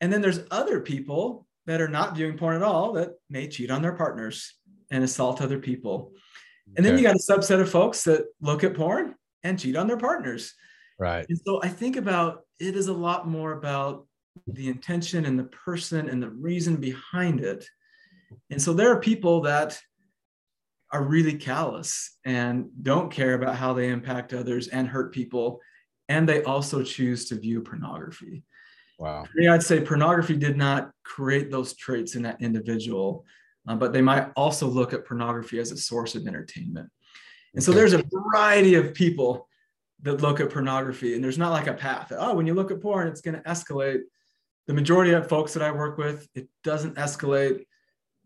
And then there's other people that are not viewing porn at all that may cheat on their partners and assault other people. And then you got a subset of folks that look at porn and cheat on their partners. Right. And so I think about it is a lot more about the intention and the person and the reason behind it. And so there are people that are really callous and don't care about how they impact others and hurt people. And they also choose to view pornography. Wow. For me, I'd say pornography did not create those traits in that individual, uh, but they might also look at pornography as a source of entertainment. And so there's a variety of people that look at pornography, and there's not like a path. Oh, when you look at porn, it's going to escalate. The majority of folks that I work with, it doesn't escalate.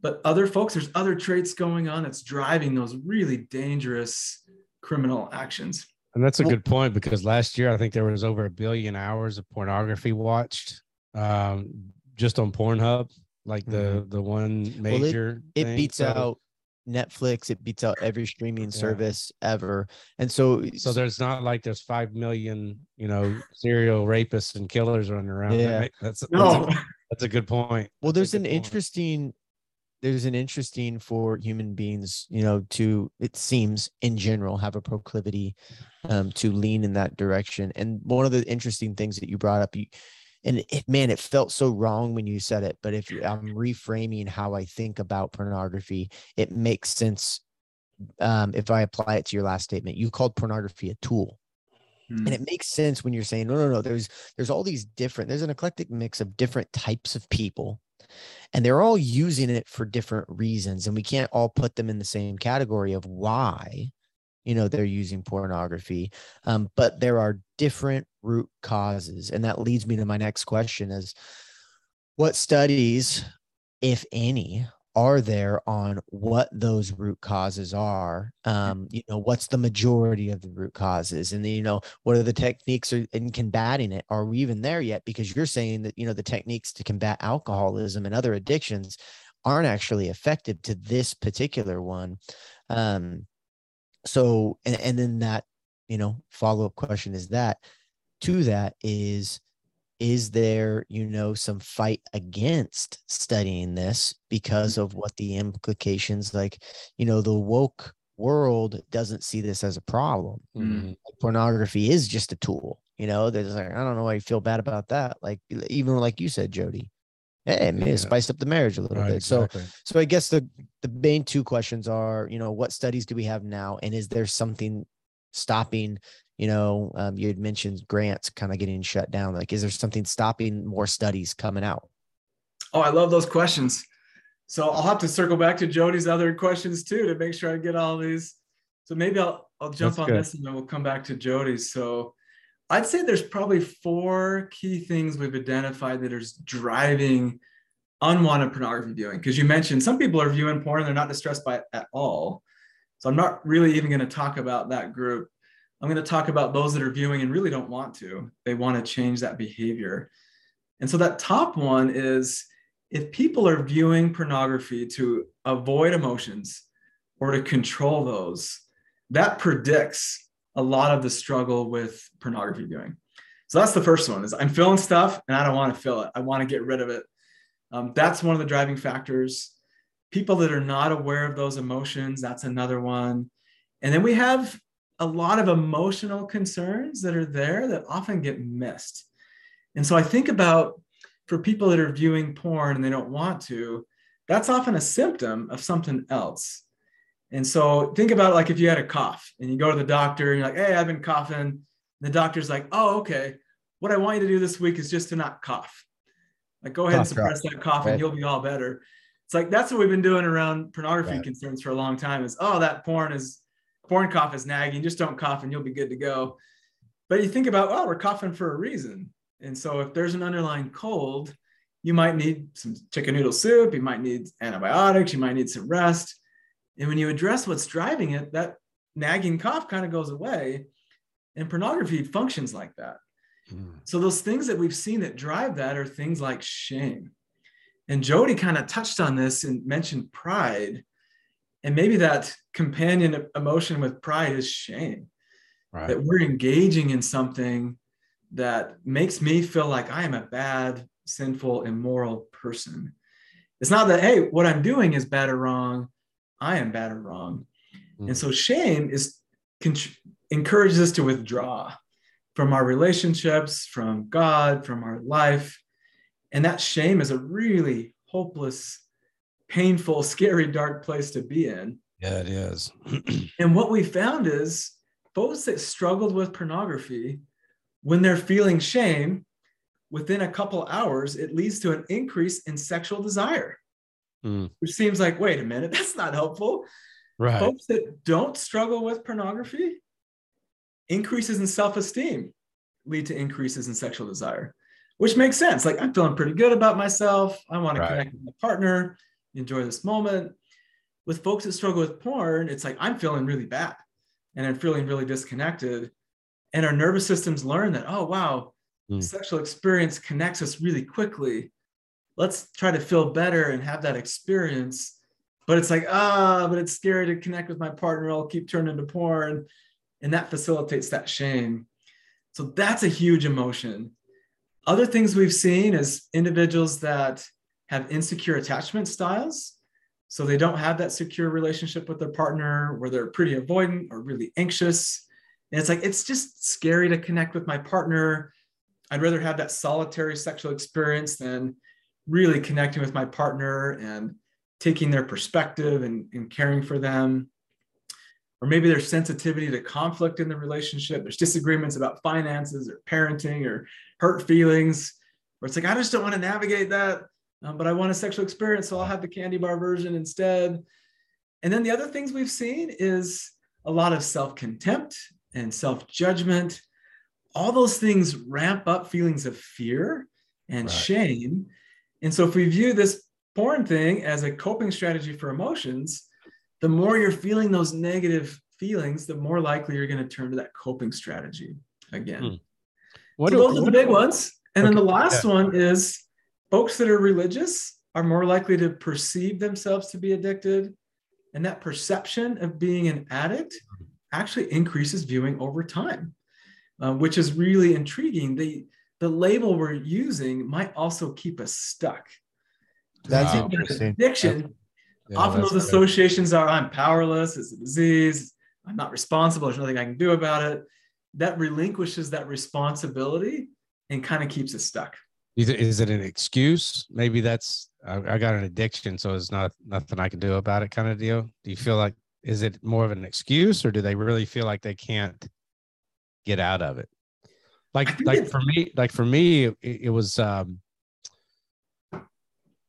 But other folks, there's other traits going on that's driving those really dangerous criminal actions. And that's a good point because last year I think there was over a billion hours of pornography watched um, just on Pornhub, like the mm-hmm. the one major. Well, it, it beats so, out Netflix. It beats out every streaming yeah. service ever. And so, so there's not like there's five million, you know, serial rapists and killers running around. Yeah, right? that's no. That's a, that's a good point. Well, that's there's an point. interesting there's an interesting for human beings, you know, to it seems in general have a proclivity um, to lean in that direction. And one of the interesting things that you brought up, you, and it, man, it felt so wrong when you said it, but if I'm reframing how I think about pornography, it makes sense um, if I apply it to your last statement. You called pornography a tool. And hmm. it makes sense when you're saying, no, no, no, there's there's all these different, there's an eclectic mix of different types of people and they're all using it for different reasons and we can't all put them in the same category of why you know they're using pornography um, but there are different root causes. And that leads me to my next question is what studies if any are there on what those root causes are? Um, you know what's the majority of the root causes? And then, you know what are the techniques in combating it? Are we even there yet? Because you're saying that you know the techniques to combat alcoholism and other addictions aren't actually effective to this particular one. Um, so and, and then that you know follow-up question is that to that is is there you know some fight against studying this because of what the implications like you know the woke world doesn't see this as a problem. Mhm. Like, pornography is just a tool. You know, there's like, I don't know why you feel bad about that. Like even like you said, Jody, hey, it may have Yeah. spiced up the marriage a little Right, bit. So exactly. so I guess the the main two questions are, you know, what studies do we have now, and is there something stopping? You know, um, you had mentioned grants kind of getting shut down. Like, is there something stopping more studies coming out? Oh, I love those questions. So I'll have to circle back to Jody's other questions too to make sure I get all these. So maybe I'll I'll jump That's on good. this and then we'll come back to Jody's. So I'd say there's probably four key things we've identified that is driving unwanted pornography viewing. Because you mentioned some people are viewing porn and they're not distressed by it at all. So I'm not really even going to talk about that group. I'm going to talk about those that are viewing and really don't want to. They want to change that behavior. And so that top one is if people are viewing pornography to avoid emotions or to control those, that predicts a lot of the struggle with pornography viewing. So that's the first one is I'm feeling stuff and I don't want to feel it. I want to get rid of it. Um, that's one of the driving factors. People that are not aware of those emotions, that's another one. And then we have a lot of emotional concerns that are there that often get missed. And so I think about for people that are viewing porn and they don't want to, that's often a symptom of something else. And so think about like if you had a cough and you go to the doctor and you're like, hey, I've been coughing. And the doctor's like, oh, okay. What I want you to do this week is just to not cough. Like go ahead and Cough drop, suppress that cough and you'll be all better. It's like that's what we've been doing around pornography Right. concerns for a long time is oh that porn is porn cough is nagging. Just don't cough and you'll be good to go. But you think about, well, we're coughing for a reason. And so if there's an underlying cold, you might need some chicken noodle soup, you might need antibiotics, you might need some rest. And when you address what's driving it, that nagging cough kind of goes away. And pornography functions like that. Mm. So those things that we've seen that drive that are things like shame. And Jody kind of touched on this and mentioned pride. And maybe that companion emotion with pride is shame Right. that we're engaging in something that makes me feel like I am a bad, sinful, immoral person. It's not that, hey, what I'm doing is bad or wrong. I am bad or wrong. Mhm. And so shame is con- encourages us to withdraw from our relationships, from God, from our life. And that shame is a really hopeless, painful, scary, dark place to be in. Yeah, it is. And what we found is folks that struggled with pornography, when they're feeling shame, within a couple hours, it leads to an increase in sexual desire, Mm. which seems like, wait a minute, that's not helpful. right. Folks that don't struggle with pornography, increases in self esteem lead to increases in sexual desire, which makes sense. Like, I'm feeling pretty good about myself. I want to Right. connect with my partner, enjoy this moment. With folks that struggle with porn, it's like, I'm feeling really bad and I'm feeling really disconnected. And our nervous systems learn that, oh, wow, Mm. sexual experience connects us really quickly. Let's try to feel better and have that experience. But it's like, ah, but it's scary to connect with my partner. I'll keep turning to porn. And that facilitates that shame. So that's a huge emotion. Other things we've seen is individuals that have insecure attachment styles. So they don't have that secure relationship with their partner where they're pretty avoidant or really anxious. And it's like, it's just scary to connect with my partner. I'd rather have that solitary sexual experience than really connecting with my partner and taking their perspective and, and caring for them. Or maybe there's sensitivity to conflict in the relationship. There's disagreements about finances or parenting or hurt feelings, where it's like, I just don't want to navigate that, um, but I want a sexual experience, so I'll have the candy bar version instead. And then the other things we've seen is a lot of self contempt and self judgment. All those things ramp up feelings of fear and Right. shame. And so, if we view this porn thing as a coping strategy for emotions, the more you're feeling those negative feelings, the more likely you're going to turn to that coping strategy again. Hmm. What so do- those are the big ones. And then the Okay, last one is folks that are religious are more likely to perceive themselves to be addicted. And that perception of being an addict actually increases viewing over time, uh, which is really intriguing. The, the label we're using might also keep us stuck. That's Wow. interesting. Addiction, Yeah, Often that's those good. associations are I'm powerless, it's a disease, I'm not responsible, there's nothing I can do about it. That relinquishes that responsibility and kind of keeps us stuck. Is it an excuse? Maybe that's I, I got an addiction, so it's not nothing I can do about it, kind of deal. Do you feel like is it more of an excuse, or do they really feel like they can't get out of it? Like like for me, like for me, it, it was. um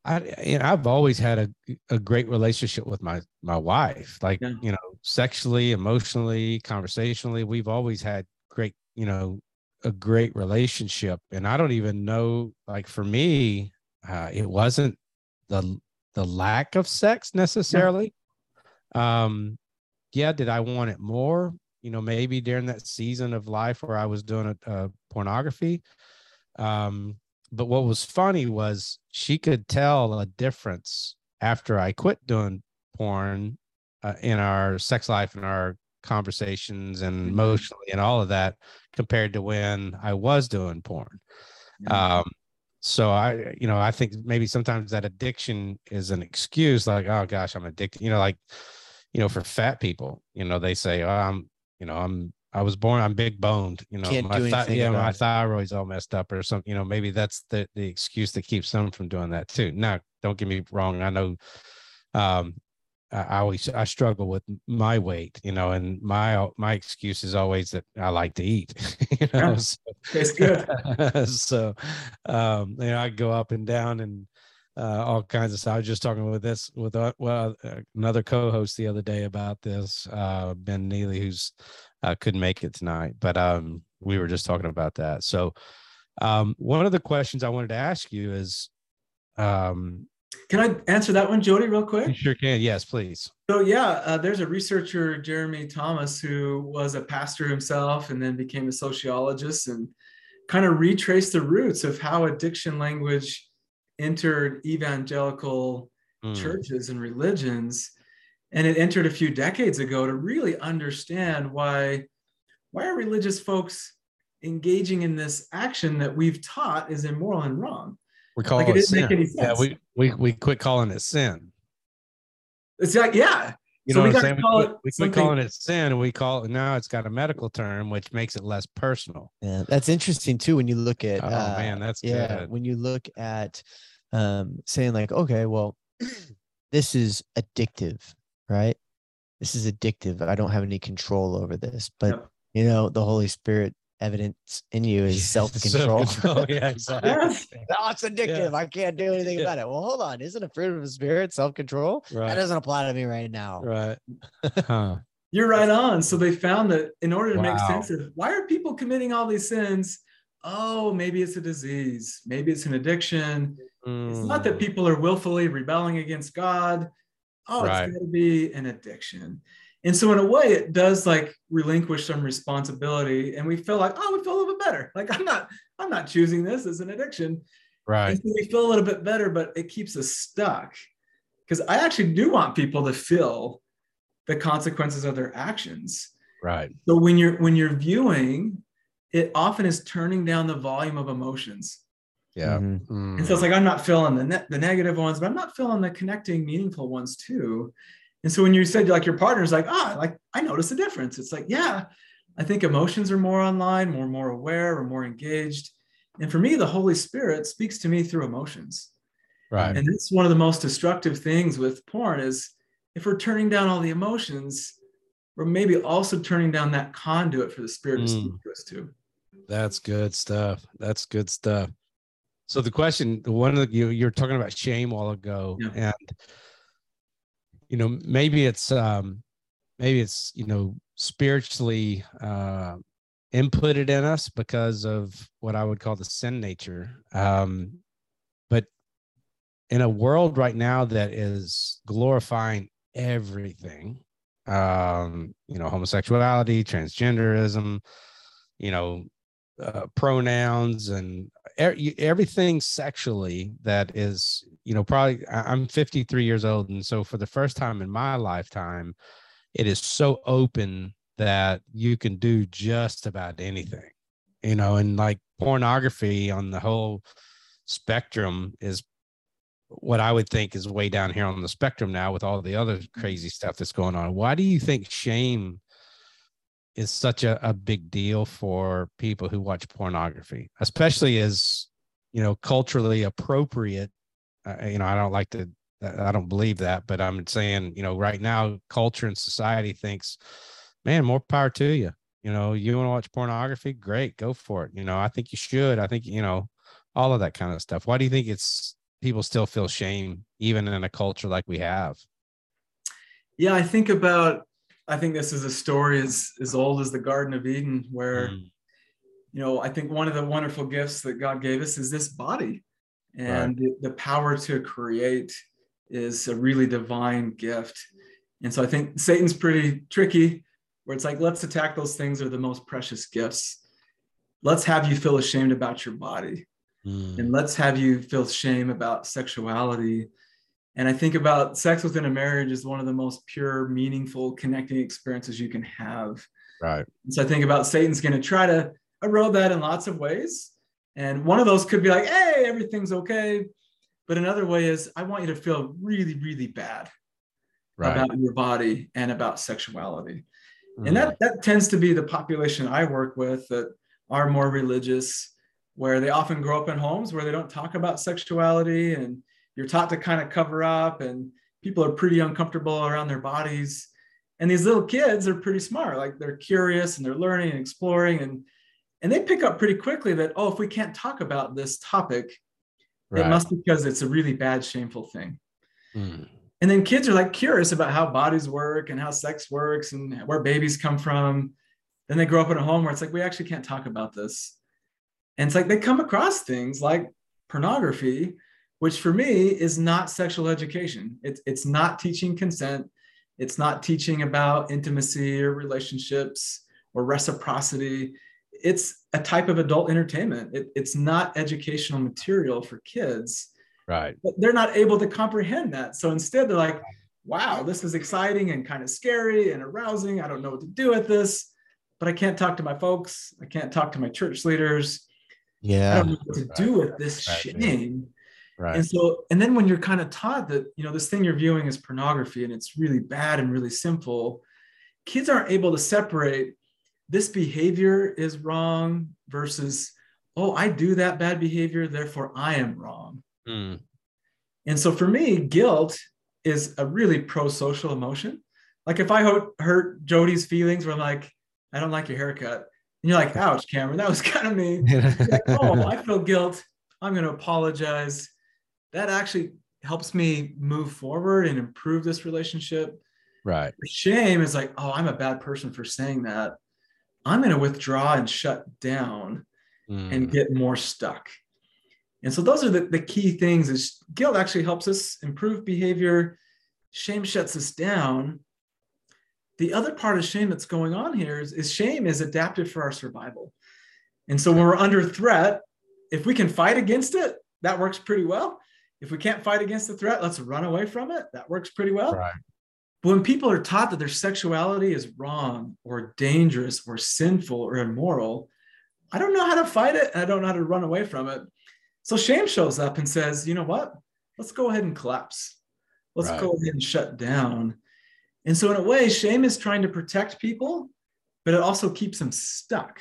I you know, I've always had a a great relationship with my my wife. Like Yeah. you know, sexually, emotionally, conversationally, we've always had great you know a great relationship and i don't even know like for me uh, it wasn't the the lack of sex necessarily. Um yeah did i want it more? You know maybe during that season of life where i was doing a, uh, pornography. Um but what was funny was she could tell a difference after i quit doing porn uh, in our sex life and our conversations and Mhm. emotionally and all of that compared to when I was doing porn. Yeah. Um, so I, you know, I think maybe sometimes that addiction is an excuse, like, oh gosh, I'm addicted. You know, like, you know, for fat people, you know, they say, oh, I'm, you know, I'm, I was born, I'm big boned. You know, Can't my thi- yeah, my it. thyroid's all messed up or something. You know, maybe that's the the excuse that keeps them from doing that too. Now, don't get me wrong. I know, um, I always I struggle with my weight, you know, and my my excuse is always that I like to eat, you know. Yeah. So, Tastes good. so um, you know, I go up and down and uh, all kinds of stuff. I was just talking with this with uh, well uh, another co-host the other day about this, uh, Ben Neely, who's uh, couldn't make it tonight, but um, we were just talking about that. So um, one of the questions I wanted to ask you is, um, Can I answer that one, Jody, real you quick? sure can, yes, please. So yeah, uh, there's a researcher, Jeremy Thomas, who was a pastor himself and then became a sociologist and kind of retraced the roots of how addiction language entered evangelical Mm, churches and religions. And it entered a few decades ago to really understand why, why are religious folks engaging in this action that we've taught is immoral and wrong? We call Like, it, it didn't sin. make any Yeah, we, we we quit calling it sin. It's like, yeah. You So know we what I'm saying? We call quit, it we quit calling it sin, and we call it now. It's got a medical term, which makes it less personal. Yeah, that's interesting too. When you look at, Oh uh, man, that's yeah, good. when you look at um, saying like, okay, well, this is addictive, right? This is addictive. I don't have any control over this, but Yep. you know, the Holy Spirit evidence in you is self control. Self-control, yeah, exactly. Yes. oh, it's addictive. I can't do anything Yeah. about it. Well, hold on. Isn't a fruit of the spirit self control? That doesn't apply to me right now. right. Huh. You're right on. So they found that in order to make sense of why are people committing all these sins? Oh, maybe it's a disease. Maybe it's an addiction. It's not that Mm, people are willfully rebelling against God. Oh, Right. it's got to be an addiction. And so, in a way, it does like relinquish some responsibility, and we feel like, oh, we feel a little bit better. Like I'm not, I'm not choosing this as an addiction. right. And so we feel a little bit better, but it keeps us stuck. Because I actually do want people to feel the consequences of their actions. Right. So when you're when you're viewing, it often is turning down the volume of emotions. Yeah. Mhm. And so it's like I'm not feeling the ne- the negative ones, but I'm not feeling the connecting, meaningful ones too. And so when you said like your partner's like, ah, like I notice a difference. It's like, yeah, I think emotions are more online, more more aware, or more engaged. And for me, the Holy Spirit speaks to me through emotions. right. And that's one of the most destructive things with porn is if we're turning down all the emotions, we're maybe also turning down that conduit for the Spirit to speak Mm. to us too. That's good stuff. That's good stuff. So the question, the one that you you're talking about shame a while ago, Yeah. and you know maybe it's um maybe it's you know spiritually uh, inputted in us because of what I would call the sin nature. Um, but in a world right now that is glorifying everything, um, you know, homosexuality, transgenderism, you know, uh, pronouns and er- everything sexually that is, you know, probably I'm 53 years old. And so for the first time in my lifetime, it is so open that you can do just about anything, you know, and like pornography on the whole spectrum is what I would think is way down here on the spectrum now with all the other crazy stuff that's going on. Why do you think shame is such a, a big deal for people who watch pornography, especially as you know culturally appropriate? Uh, you know, I don't like to, I don't believe that, but I'm saying, you know, right now culture and society thinks, man, more power to you. You know, you want to watch pornography? Great, go for it. You know, I think you should. I think you know all of that kind of stuff. Why do you think it's people still feel shame even in a culture like we have? Yeah, I think about I think this is a story as as old as the Garden of Eden, where Mm, you know I think one of the wonderful gifts that God gave us is this body, and the, the power to create is a really divine gift. And so I think Satan's pretty tricky, where it's like let's attack those things that are the most precious gifts. Let's have you feel ashamed about your body. Mm, and let's have you feel shame about sexuality and i think about sex within a marriage is one of the most pure meaningful connecting experiences you can have. Right. so i think about satan's going to try to erode that in lots of ways. And one of those could be like hey everything's okay. But another way is i want you to feel really really bad Right. about your body and about sexuality. Mm, and that that tends to be the population i work with that are more religious where they often grow up in homes where they don't talk about sexuality and you're taught to kind of cover up and people are pretty uncomfortable around their bodies and these little kids are pretty smart like they're curious and they're learning and exploring and and they pick up pretty quickly that oh if we can't talk about this topic right. it must be because it's a really bad shameful thing Mm, and then kids are like curious about how bodies work and how sex works and where babies come from. Then they grow up in a home where it's like, we actually can't talk about this. And it's like they come across things like pornography, which for me is not sexual education. It's, it's not teaching consent. It's not teaching about intimacy or relationships or reciprocity. It's a type of adult entertainment. It, it's not educational material for kids right. but they're not able to comprehend that. So instead, they're like, wow, this is exciting and kind of scary and arousing. I don't know what to do with this, but I can't talk to my folks. I can't talk to my church leaders. Yeah. I don't know what to do with this Right. shame. Right. And so, and then when you're kind of taught that, you know, this thing you're viewing is pornography and it's really bad and really sinful, kids aren't able to separate this behavior is wrong versus, oh, I do that bad behavior, therefore I am wrong. Mm, And so for me, guilt is a really pro-social emotion. Like if I hurt, hurt Jody's feelings, where I'm like, I don't like your haircut, and you're like, ouch, Cameron, that was kind of mean. Like, oh, I feel guilt. I'm going to apologize. That actually helps me move forward and improve this relationship. right. Shame is like, oh, I'm a bad person for saying that. I'm going to withdraw and shut down and Mm, get more stuck. And so those are the, the key things is guilt actually helps us improve behavior. Shame shuts us down. The other part of shame that's going on here is, is shame is adapted for our survival. And so when we're under threat, if we can fight against it, that works pretty well. If we can't fight against the threat, let's run away from it. That works pretty well. right. But when people are taught that their sexuality is wrong or dangerous or sinful or immoral, I don't know how to fight it and I don't know how to run away from it. So shame shows up and says, you know what? Let's go ahead and collapse. Let's Right. go ahead and shut down. And so, in a way, shame is trying to protect people, but it also keeps them stuck.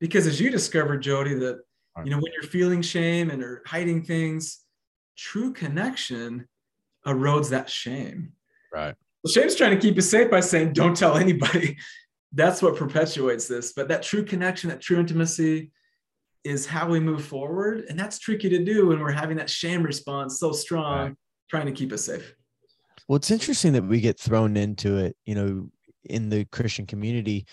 Because as you discovered, Jody, that you know when you're feeling shame and are hiding things, true connection erodes that shame. Right. Well, shame's trying to keep you safe by saying, don't tell anybody. That's what perpetuates this. But that true connection, that true intimacy is how we move forward. And that's tricky to do when we're having that shame response so strong, Right. trying to keep us safe. Well, it's interesting that we get thrown into it, you know, in the Christian community,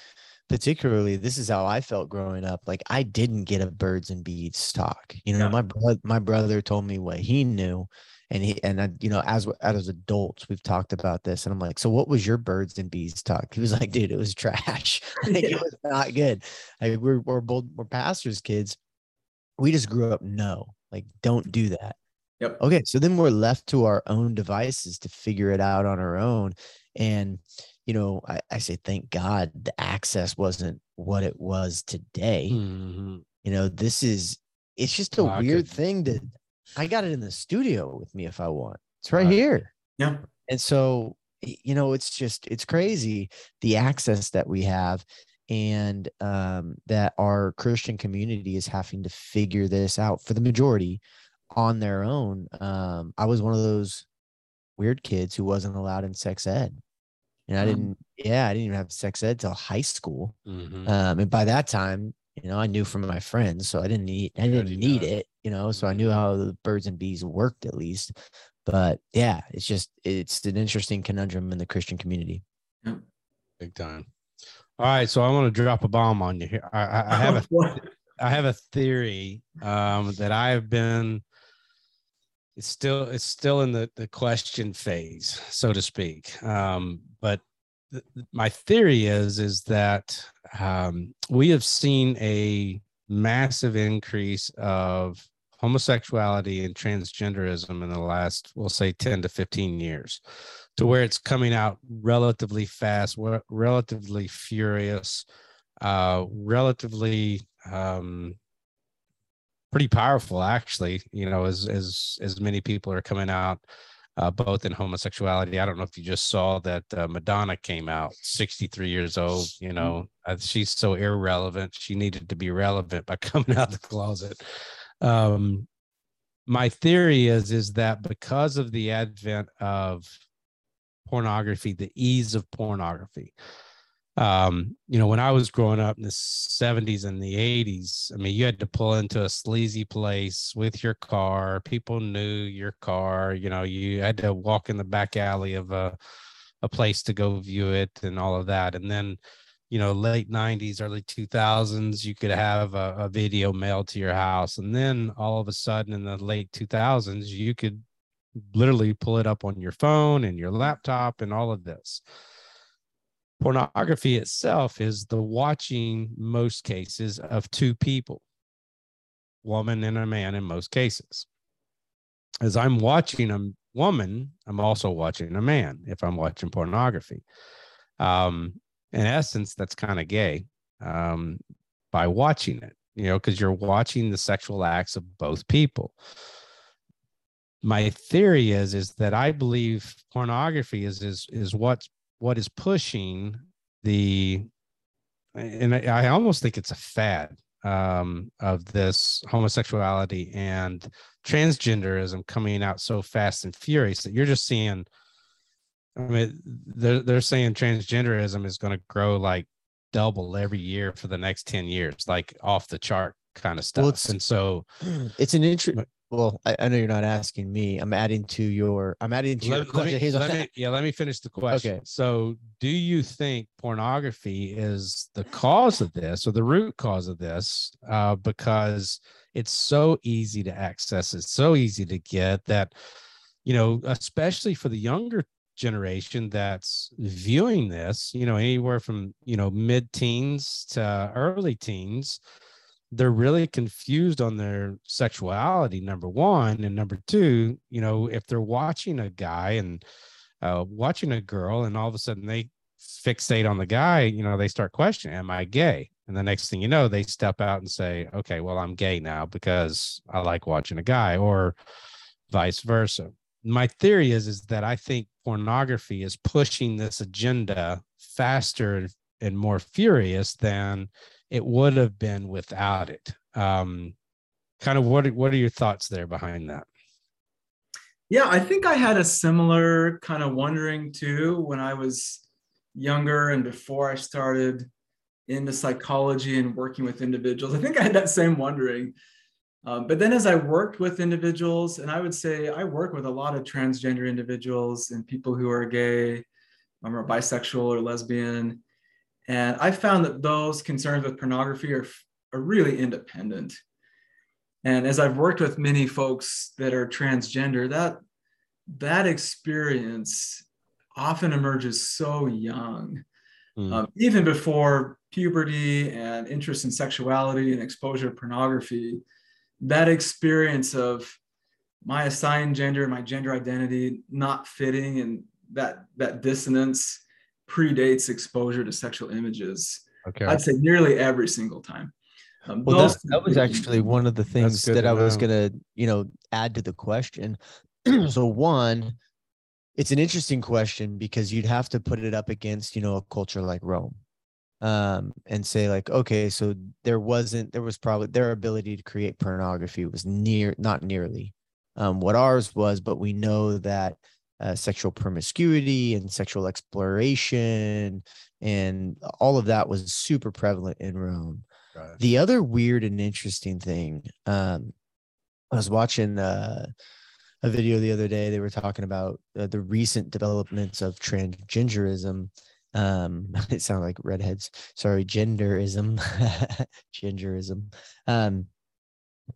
particularly. This is how I felt growing up. Like I didn't get a birds and bees talk. You know, Yeah. my bro- my brother told me what he knew, and he and I, you know, as as adults, we've talked about this, and I'm like, so what was your birds and bees talk? He was like, dude, it was trash. like, Yeah. It was not good. Like we're we're both we're pastors' kids. We just grew up no, like don't do that. Yep. Okay, so then we're left to our own devices to figure it out on our own. And, you know, I, I say, thank God the access wasn't what it was today. Mhm. You know, this is, it's just a Well, weird could- thing to, I got it in the studio with me if I want. It's right Right. here. Yeah. And so, you know, it's just, it's crazy the access that we have and um, that our Christian community is having to figure this out for the majority on their own. Um, I was one of those weird kids who wasn't allowed in sex ed. And I Hmm. didn't, yeah, I didn't even have sex ed till high school. Mhm. Um, and by that time, you know, I knew from my friends, so I didn't need, I didn't need know. it, you know, so I knew how the birds and bees worked at least. But yeah, it's just, it's an interesting conundrum in the Christian community. Big time. All right, so I want to drop a bomb on you here. I, I, I have a What? I have a theory um, that I have been. It's still it's still in the the question phase, so to speak. Um, but th- my theory is is that um, we have seen a massive increase of homosexuality and transgenderism in the last, we'll say, ten to fifteen years, to where it's coming out relatively fast, relatively furious, uh, relatively um, pretty powerful actually you know as as as many people are coming out uh, both in homosexuality. I don't know if you just saw that uh, madonna came out 63 years old you know uh, she's so irrelevant. She needed to be relevant by coming out the closet. Um my theory is is that because of the advent of pornography the ease of pornography um you know when i was growing up in the 70s and the 80s i mean you had to pull into a sleazy place with your car. People knew your car. You know you had to walk in the back alley of a a place to go view it and all of that. And then you know late 90s early 2000s you could have a, a video mailed to your house. And then all of a sudden in the late 2000s you could literally pull it up on your phone and your laptop and all of this pornography itself is the watching most cases of two people woman and a man in most cases. As i'm watching a woman i'm also watching a man if i'm watching pornography. Um in essence that's kind of gay um by watching it you know because you're watching the sexual acts of both people. My theory is is that i believe pornography is is is what's what is pushing the and I, I almost think it's a fad um, of this homosexuality and transgenderism coming out so fast and furious that you're just seeing I mean they're they're saying transgenderism is going to grow like double every year for the next 10 years like off the chart kind of stuff Well, and so It's an interest. Well, I, I know you're not asking me. I'm adding to your. I'm adding to your let, let question. me, Here's let me- yeah, let me finish the question. Okay. So, do you think pornography is the cause of this or the root cause of this? Uh, because it's so easy to access, it's so easy to get that, you know, especially for the younger generation that's viewing this, you know, anywhere from, you know, mid teens to early teens they're really confused on their sexuality number one and number two you know if they're watching a guy and uh, watching a girl and all of a sudden they fixate on the guy you know they start questioning am i gay? And the next thing you know they step out and say okay well i'm gay now because i like watching a guy or vice versa. My theory is is that i think pornography is pushing this agenda faster and more furious than it would have been without it. Um, kind of what what are your thoughts there behind that? Yeah, I think I had a similar kind of wondering too when I was younger and before I started into psychology and working with individuals. I think I had that same wondering. Um, but then as I worked with individuals, and I would say I work with a lot of transgender individuals and people who are gay um, or bisexual or lesbian. And I found that those concerns with pornography are, are really independent. And as I've worked with many folks that are transgender, that that experience often emerges so young, Mm. um, even before puberty and interest in sexuality and exposure to pornography. That experience of my assigned gender, my gender identity not fitting, and that that dissonance predates exposure to sexual images. Okay. I'd say nearly every single time. Um, Well, that, that was actually one of the things that to I was gonna, you know, add to the question. so one, it's an interesting question because you'd have to put it up against, you know, a culture like Rome. Um, and say like, okay, so there wasn't, there was probably their ability to create pornography was near, not nearly um, what ours was, but we know that uh, sexual promiscuity and sexual exploration and all of that was super prevalent in Rome. Right. The other weird and interesting thing, um, I was watching uh, a video the other day. They were talking about uh, the recent developments of transgenderism. Um, it sounded like redheads. Sorry, genderism, genderism. Um,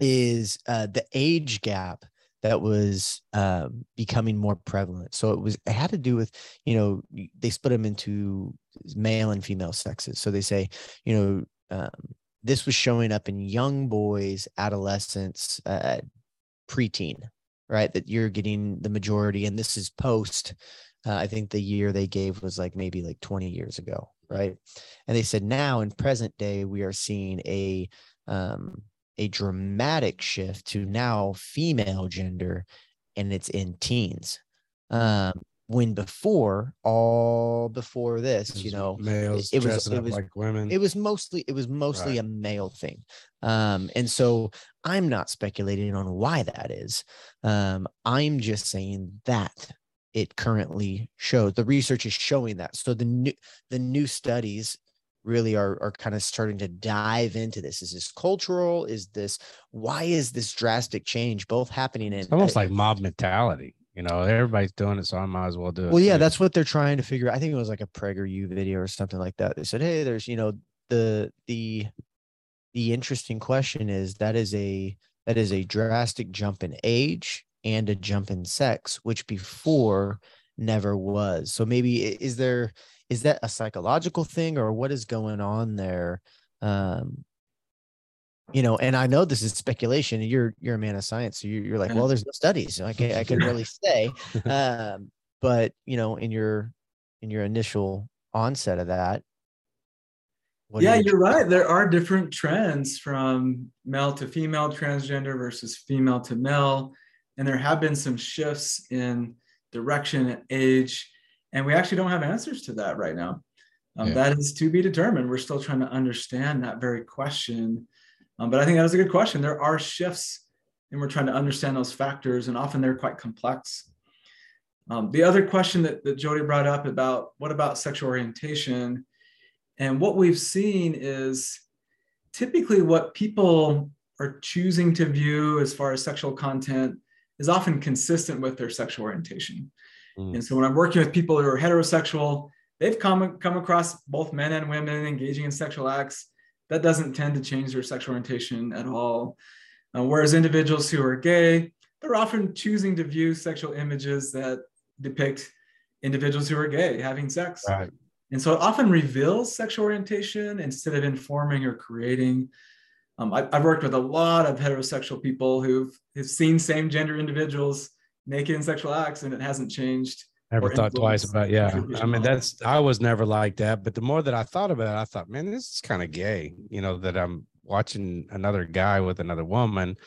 is uh, the age gap that was um, becoming more prevalent. So it was it had to do with you know they split them into male and female sexes. So they say you know um, this was showing up in young boys, adolescents, uh, preteen, right? That you're getting the majority, and this is post. Uh, I think the year they gave was like maybe like 20 years ago, right? And they said now in present day we are seeing a um, a dramatic shift to now female gender, and it's in teens. Um, when before, all before this, you know, males it was- dressing it was- like women. it was mostly it was mostly Right. a male thing um and so i'm not speculating on why that is um i'm just saying that it currently shows the research is showing that so the new the new studies really are are kind of starting to dive into this is this cultural is this why is this drastic change both happening in it's almost uh, like mob mentality. You know, everybody's doing it, so I might as well do it. well yeah too. that's what they're trying to figure i think it was like a PragerU video or something like that they said hey there's you know the the the interesting question is that is a that is a drastic jump in age and a jump in sex which before never was so maybe is there is that a psychological thing or what is going on there um you know and i know this is speculation you're you're a man of science so you're, you're like well there's no studies so i can i can really say um but you know in your in your initial onset of that yeah, your- you're right. There are different trends from male to female transgender versus female to male. And there have been some shifts in direction and age. And we actually don't have answers to that right now. Um, Yeah. That is to be determined. We're still trying to understand that very question. Um, but I think that is a good question. There are shifts, and we're trying to understand those factors, and often they're quite complex. Um, the other question that, that Jody brought up about what about sexual orientation? And what we've seen is typically what people are choosing to view as far as sexual content is often consistent with their sexual orientation. Mm. And so when I'm working with people who are heterosexual, they've come, come across both men and women engaging in sexual acts. That doesn't tend to change their sexual orientation at all. Uh, whereas individuals who are gay, they're often choosing to view sexual images that depict individuals who are gay having sex. Right. And so it often reveals sexual orientation instead of informing or creating. Um, I, I've worked with a lot of heterosexual people who've, who've seen same gender individuals naked in sexual acts and it hasn't changed. Never thought twice about yeah. I mean, that's I was never like that. But the more that I thought about it, I thought, man, this is kind of gay. You know, that I'm watching another guy with another woman.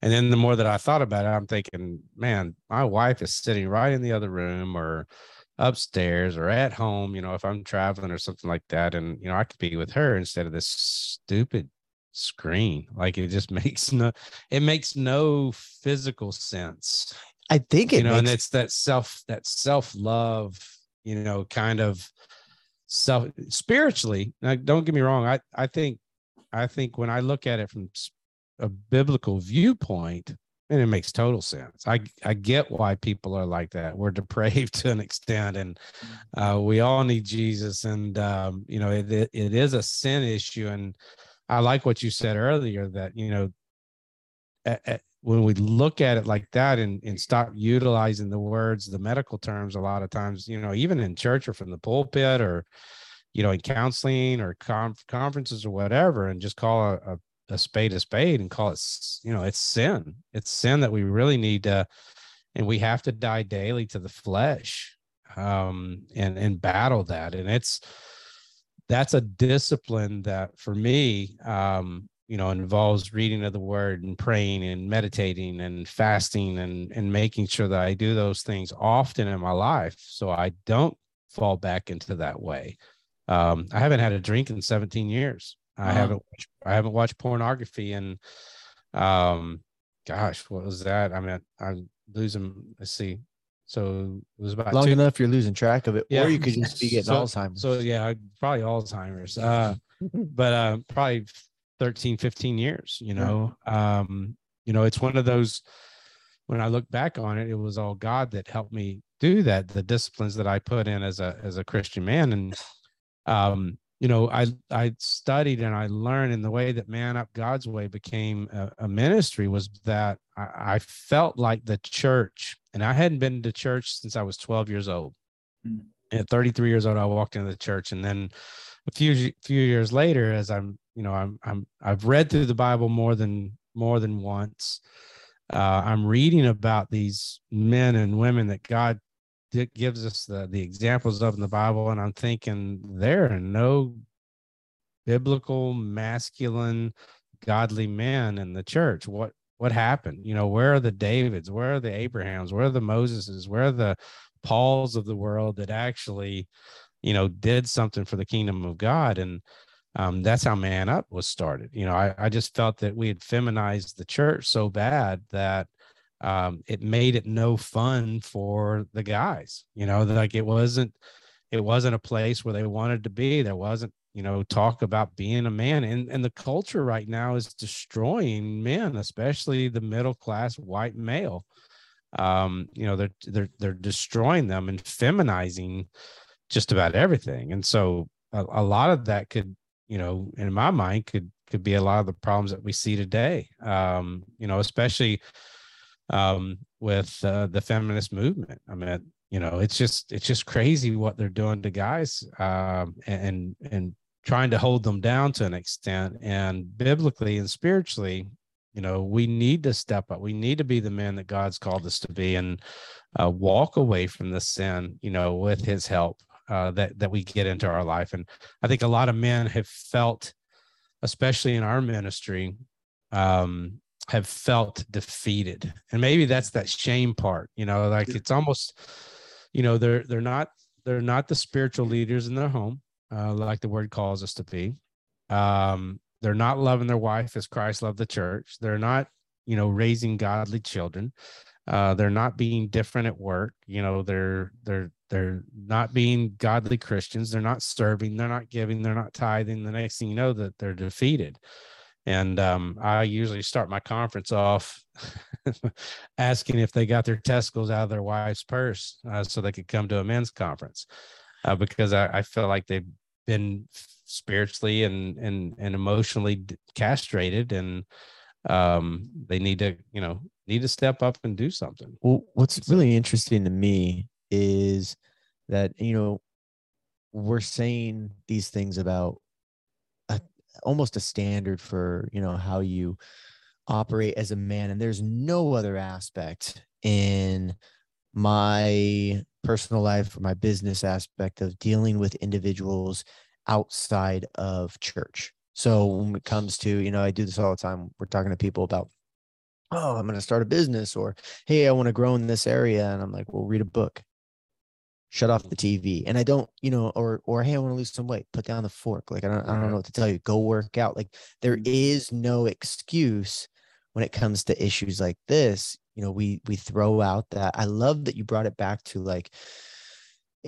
And then the more that I thought about it, I'm thinking, man, my wife is sitting right in the other room or upstairs or at home, you know, if I'm traveling or something like that. And, you know, I could be with her instead of this stupid screen. Like it just makes no it makes no physical sense i think it you know, and it's that self that self love, you know, kind of self spiritually. Now, don't get me wrong. I I think I think when I look at it from a biblical viewpoint, and it makes total sense. I I get why people are like that. We're depraved to an extent, and uh, we all need Jesus. And um, you know, it, it it is a sin issue. And I like what you said earlier that you know, a- a- when we look at it like that and and stop utilizing the words, the medical terms, a lot of times, you know, even in church or from the pulpit or you know, in counseling or conf- conferences or whatever, and just call a, a a spade a spade and call it you know it's sin. It's sin that we really need to and we have to die daily to the flesh um and and battle that. And it's that's a discipline that for me um you know involves reading of the word and praying and meditating and fasting and and making sure that I do those things often in my life so I don't fall back into that way. Um, I haven't had a drink in 17 years. I haven't I haven't watched pornography and um gosh, what was that? I mean I'm losing let's see. So it was about long two, enough you're losing track of it, Yeah. or you could just be getting So- Alzheimer's. so yeah, probably Alzheimer's. Uh but uh probably 13 15 years you know? Um you know it's one of those when i look back on it it was all god that helped me do that the disciplines that i put in as a as a christian man. And um you know i i studied and i learned in the way that man up god's way became a, a ministry was that I, I felt like the church and i hadn't been to church since i was 12 years old. Mm. at 33 years old i walked into the church and then a few few years later as i'm you know i'm i'm i've read through the bible more than more than once. Uh, i'm reading about these men and women that god gives us the the examples of in the bible and i'm thinking there are no biblical masculine godly men in the church. What what happened? You know where are the davids? Where are the abrahams? Where are the moseses? Where are the pauls of the world that actually you know did something for the kingdom of god? And um, that's how man up was started. You know I, I just felt that we had feminized the church so bad that um, it made it no fun for the guys you know like it wasn't it wasn't a place where they wanted to be. There wasn't you know talk about being a man. And and the culture right now is destroying men especially the middle class white male. Um you know they're they're they're destroying them and feminizing just about everything. And so a, a lot of that could you know in my mind could could be a lot of the problems that we see today. Um you know especially um with uh, the feminist movement. I mean you know it's just it's just crazy what they're doing to guys um and and trying to hold them down to an extent. And biblically and spiritually you know we need to step up. We need to be the men that god's called us to be and uh, walk away from the sin you know with his help uh, that that we get into our life. And i think a lot of men have felt especially in our ministry um have felt defeated. And maybe that's that shame part you know like it's almost you know they're they're not they're not the spiritual leaders in their home uh, like the word calls us to be. Um they're not loving their wife as christ loved the church. They're not you know raising godly children uh they're not being different at work you know they're they're they're not being godly christians they're not serving they're not giving they're not tithing the next thing you know that they're defeated. And um, I usually start my conference off asking if they got their testicles out of their wife's purse uh, so they could come to a men's conference uh, because I, I feel like they've been spiritually and and and emotionally castrated and um, they need to you know need to step up and do something. Well, what's really interesting to me is that you know we're saying these things about a, almost a standard for you know how you operate as a man, and there's no other aspect in my personal life or my business aspect of dealing with individuals outside of church. So when it comes to, you know, I do this all the time. We're talking to people about, oh, I'm going to start a business or, hey, I want to grow in this area. And I'm like, well, read a book, shut off the TV. And I don't, you know, or, or, hey, I want to lose some weight, put down the fork. Like, I don't, I don't mm-hmm. know what to tell you. Go work out. Like, there mm-hmm. is no excuse when it comes to issues like this. You know, we, we throw out that. I love that you brought it back to like,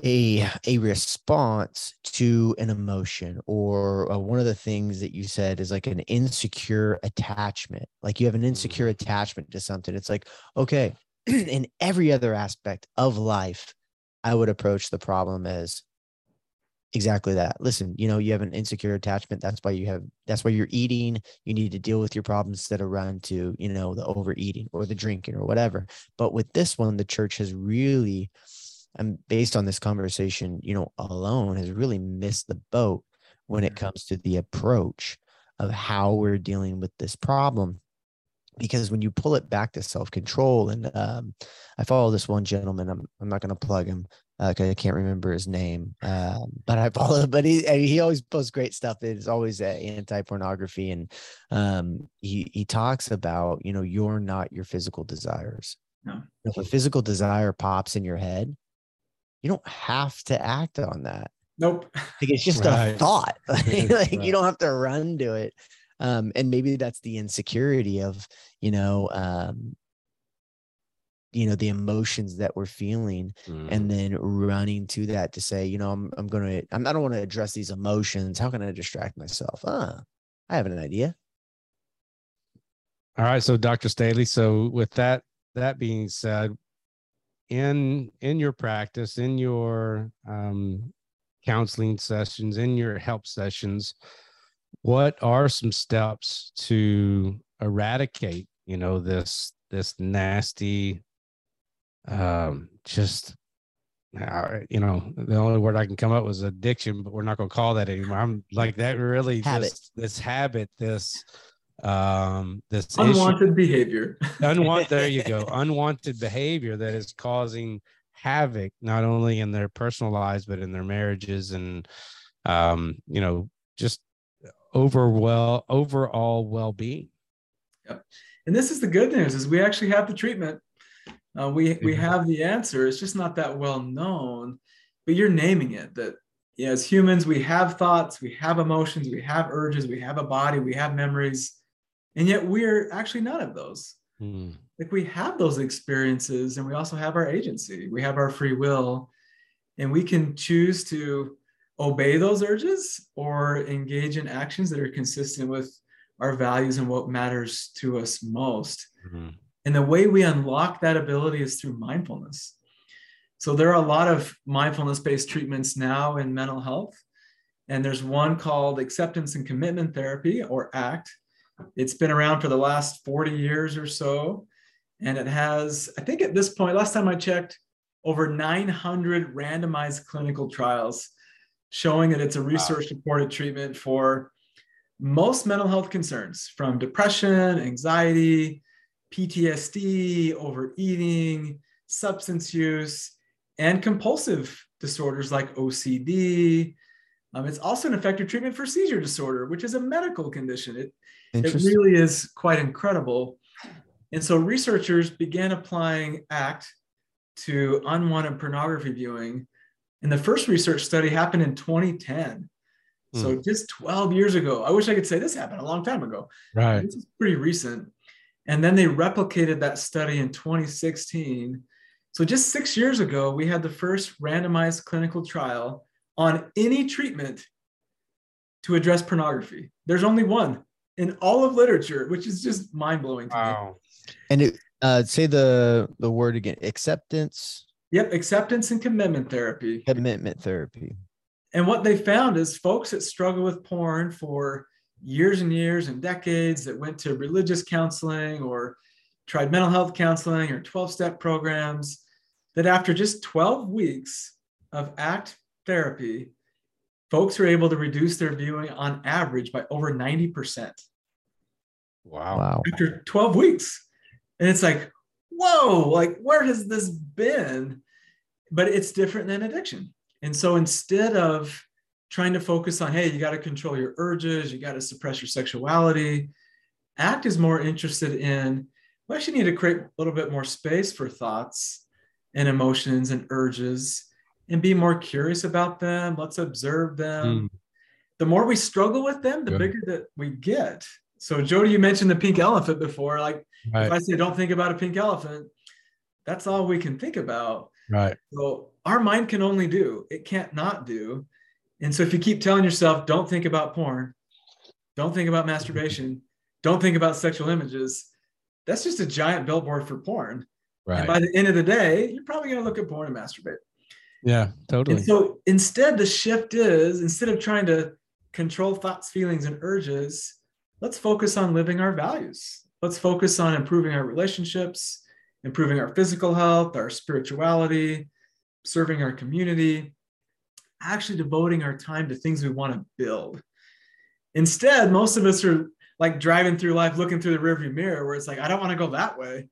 a a response to an emotion or uh, one of the things that you said is like an insecure attachment like you have an insecure attachment to something. It's like okay in every other aspect of life i would approach the problem as exactly that. Listen you know you have an insecure attachment. That's why you have that's why you're eating. You need to deal with your problems instead of run to you know the overeating or the drinking or whatever. But with this one the church has really and based on this conversation, you know, alone has really missed the boat when it comes to the approach of how we're dealing with this problem. Because when you pull it back to self control, and um, I follow this one gentleman, I'm, I'm not going to plug him, Uh, 'cause I can't remember his name, um, but I follow. But he uh, he always posts great stuff. It's always uh, anti pornography, and um, he he talks about you know you're not your physical desires. No. If a physical desire pops in your head, you don't have to act on that. Nope. Like it's just a thought. like Right. you don't have to run to it. Um, and maybe that's the insecurity of, you know, um, you know, the emotions that we're feeling Mm. and then running to that to say, you know, I'm I'm gonna I'm, I don't want to address these emotions. How can I distract myself? Ah, I have an idea. All right, so Dr. Staley, so with that that being said, in in your practice, in your um, counseling sessions, in your help sessions, what are some steps to eradicate, you know, this this nasty, um, just uh, you know, the only word I can come up was addiction, but we're not going to call that anymore. I'm like that really Habit. just this habit, this um this issue Unwanted behavior. unwanted there you go unwanted behavior that is causing havoc not only in their personal lives but in their marriages and um you know just over well overall well-being yep. And this is the good news: is we actually have the treatment. Uh, we we Mhm. have the answer. It's just not that well known, but you're naming it. That yeah, as humans, we have thoughts, we have emotions, we have urges, we have a body, we have memories, and yet we're actually none of those. Hmm. Like we have those experiences, and we also have our agency. We have our free will, and we can choose to obey those urges or engage in actions that are consistent with our values and what matters to us most. Mhm. And the way we unlock that ability is through mindfulness. So there are a lot of mindfulness based treatments now in mental health. And there's one called acceptance and commitment therapy or ACT. It's been around for the last 40 years or so. And it has, I think at this point, last time I checked, over 900 randomized clinical trials showing that it's a research supported treatment for most mental health concerns from depression, anxiety, PTSD, overeating, substance use, and compulsive disorders like OCD. Um, it's also an effective treatment for seizure disorder, which is a medical condition. It, it really is quite incredible. And so researchers began applying ACT to unwanted pornography viewing. And the first research study happened in 2010. So just 12 years ago. I wish I could say this happened a long time ago. right This is pretty recent. And then they replicated that study in 2016. So just six years ago, we had the first randomized clinical trial on any treatment to address pornography. There's only one in all of literature, which is just mind blowing to me. wow And it, uh, say the the word again: acceptance, Yep, acceptance and commitment therapy. commitment therapy. And what they found is folks that struggle with porn for years and years and decades that went to religious counseling or tried mental health counseling or 12 step programs, that after just 12 weeks of ACT therapy, folks were able to reduce their viewing on average by over 90% wow Wow. after 12 weeks. And it's like, whoa, like where has this been? But it's different than addiction. And so instead of trying to focus on, hey, you got to control your urges, you got to suppress your sexuality, ACT is more interested in, we actually need to create a little bit more space for thoughts and emotions and urges and be more curious about them. Let's observe them. Hmm. The more we struggle with them, the bigger that we get. So, Jody, you mentioned the pink elephant before. Like, if I say don't think about a pink elephant, that's all we can think about. right So our mind can only do, it can't not do. And so if you keep telling yourself, don't think about porn, don't think about masturbation, don't think about sexual images, that's just a giant billboard for porn. And right by the end of the day, you're probably going to look at porn and masturbate. Yeah totally And so instead, the shift is instead of trying to control thoughts, feelings, and urges, let's focus on living our values. Let's focus on improving our relationships, improving our physical health, our spirituality, serving our community, actually devoting our time to things we want to build. Instead, most of us are like driving through life looking through the rearview mirror where it's like, I don't want to go that way.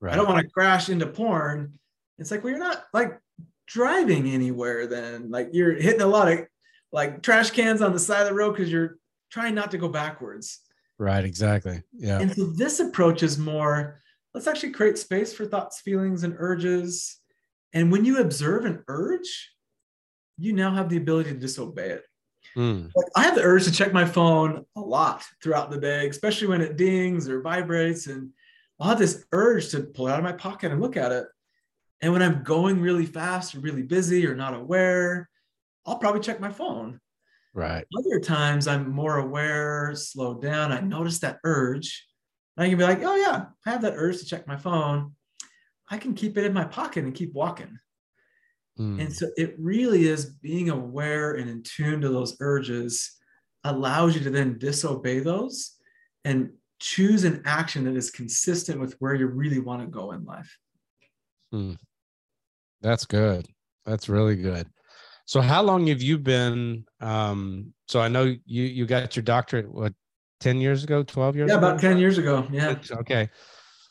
right I don't want to crash into porn. It's like, well, you're not like driving anywhere then. Like you're hitting a lot of like trash cans on the side of the road because you're trying not to go backwards. Right, exactly. Yeah. And so this approach is more let's actually create space for thoughts, feelings, and urges. And when you observe an urge, you now have the ability to disobey it. Mm. Like I have the urge to check my phone a lot throughout the day, especially when it dings or vibrates. And I'll have this urge to pull it out of my pocket and look at it. And when I'm going really fast or really busy or not aware, I'll probably check my phone. Right. Other times I'm more aware, slow down. I notice that urge. I can be like, oh yeah, I have that urge to check my phone. I can keep it in my pocket and keep walking. Mm. And so it really is being aware and in tune to those urges allows you to then disobey those and choose an action that is consistent with where you really want to go in life. Mm. That's good. That's really good. So how long have you been um so I know you you got your doctorate what 10 years ago, 12 years Yeah, ago? about 10 years ago. Yeah. Okay.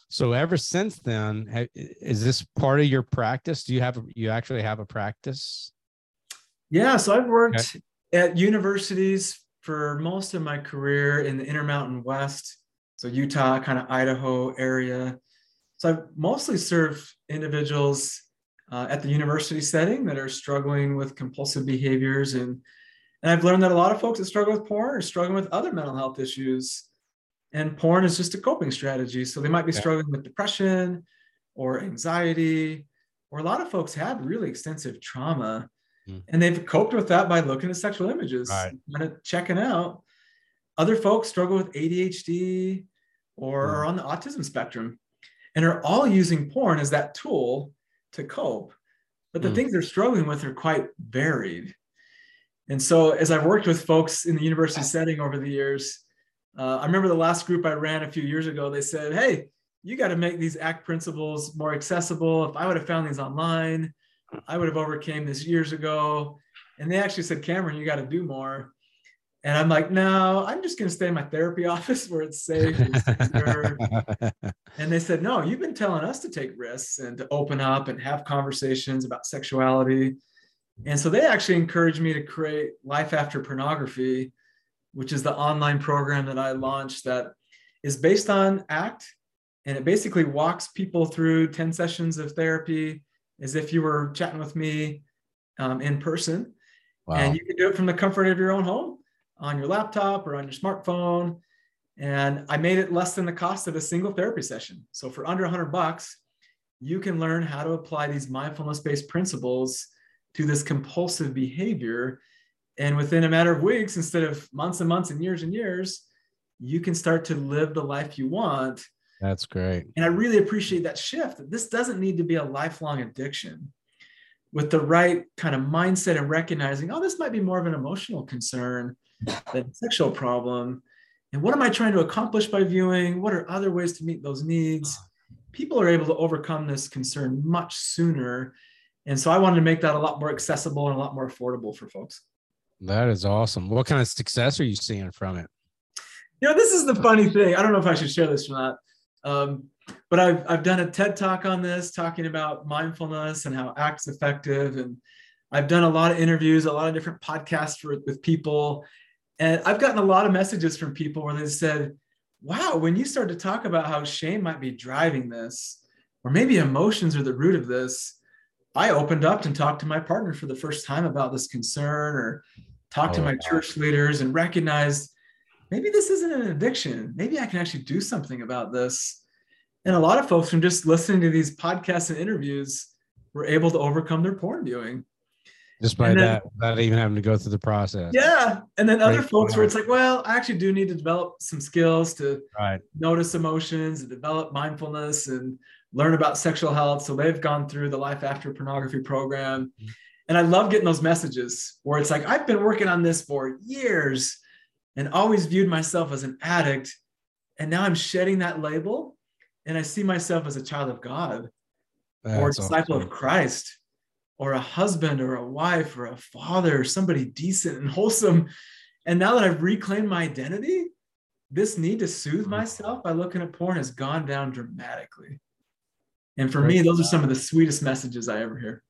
So ever since then, is this part of your practice? Do you have you actually have a practice? Yeah. So I've worked at universities for most of my career in the Intermountain West. So Utah, kind of Idaho area. So I've mostly served individuals uh, at the university setting that are struggling with compulsive behaviors and and I've learned that a lot of folks that struggle with porn are struggling with other mental health issues. And porn is just a coping strategy. So they might be Yeah. struggling with depression or anxiety, or a lot of folks have really extensive trauma. Mm. And they've coped with that by looking at sexual images, Right. kind of checking out. Other folks struggle with ADHD or Mm. are on the autism spectrum and are all using porn as that tool to cope. But the Mm. things they're struggling with are quite varied. And so, as I've worked with folks in the university setting over the years, uh, I remember the last group I ran a few years ago, they said, Hey, you got to make these ACT principles more accessible. If I would have found these online, I would have overcame this years ago. And they actually said, Cameron, you got to do more. And I'm like, no, I'm just going to stay in my therapy office where it's safe. and. And they said, no, you've been telling us to take risks and to open up and have conversations about sexuality. And so they actually encouraged me to create Life After Pornography, which is the online program that I launched that is based on ACT. And it basically walks people through 10 sessions of therapy as if you were chatting with me um, in person. wow. And you can do it from the comfort of your own home on your laptop or on your smartphone. And I made it less than the cost of a single therapy session. So for under 100 bucks, you can learn how to apply these mindfulness based principles to this compulsive behavior. And within a matter of weeks, instead of months and months and years and years, you can start to live the life you want. That's great. And I really appreciate that shift. that This doesn't need to be a lifelong addiction. With the right kind of mindset and recognizing, oh, this might be more of an emotional concern a sexual problem. And what am I trying to accomplish by viewing? What are other ways to meet those needs? People are able to overcome this concern much sooner. And so I wanted to make that a lot more accessible and a lot more affordable for folks. That is awesome. What kind of success are you seeing from it? You know, this is the funny thing. I don't know if I should share this or not. Um, but I've, I've done a TED talk on this, talking about mindfulness and how ACT's effective. And I've done a lot of interviews, a lot of different podcasts for, with people. And I've gotten a lot of messages from people where they said, wow, when you start to talk about how shame might be driving this, or maybe emotions are the root of this, I opened up and talked to my partner for the first time about this concern or talked to Oh, my wow. church leaders and recognized maybe this isn't an addiction. Maybe I can actually do something about this. And a lot of folks from just listening to these podcasts and interviews were able to overcome their porn viewing. Just by then- that, without even having to go through the process. Yeah. And then other Great folks where it's like, well, I actually do need to develop some skills to Right. notice emotions and develop mindfulness and learn about sexual health. So they've gone through the Life After Pornography program. Mm-hmm. And I love getting those messages where it's like, I've been working on this for years and always viewed myself as an addict. And now I'm shedding that label and I see myself as a child of God or a disciple awesome. of Christ or a husband or a wife or a father or somebody decent and wholesome. And now that I've reclaimed my identity, this need to soothe Mhm. myself by looking at porn has gone down dramatically. And for Great. me, those are some of the sweetest messages I ever hear.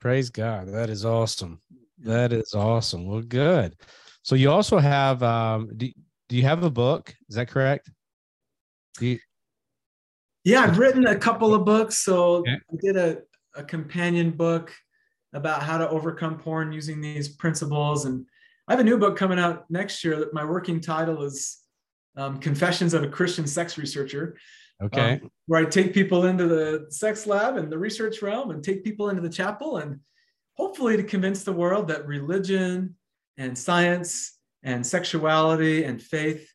Praise God. That is awesome. That is awesome. Well, good. So you also have um do, do you have a book? Is that correct? Do you, Yeah, I've written a couple of books. So Okay. I did a, a companion book about how to overcome porn using these principles. And I have a new book coming out next year that my working title is um, Confessions of a Christian Sex Researcher, okay. um, where I take people into the sex lab and the research realm and take people into the chapel and hopefully to convince the world that religion and science and sexuality and faith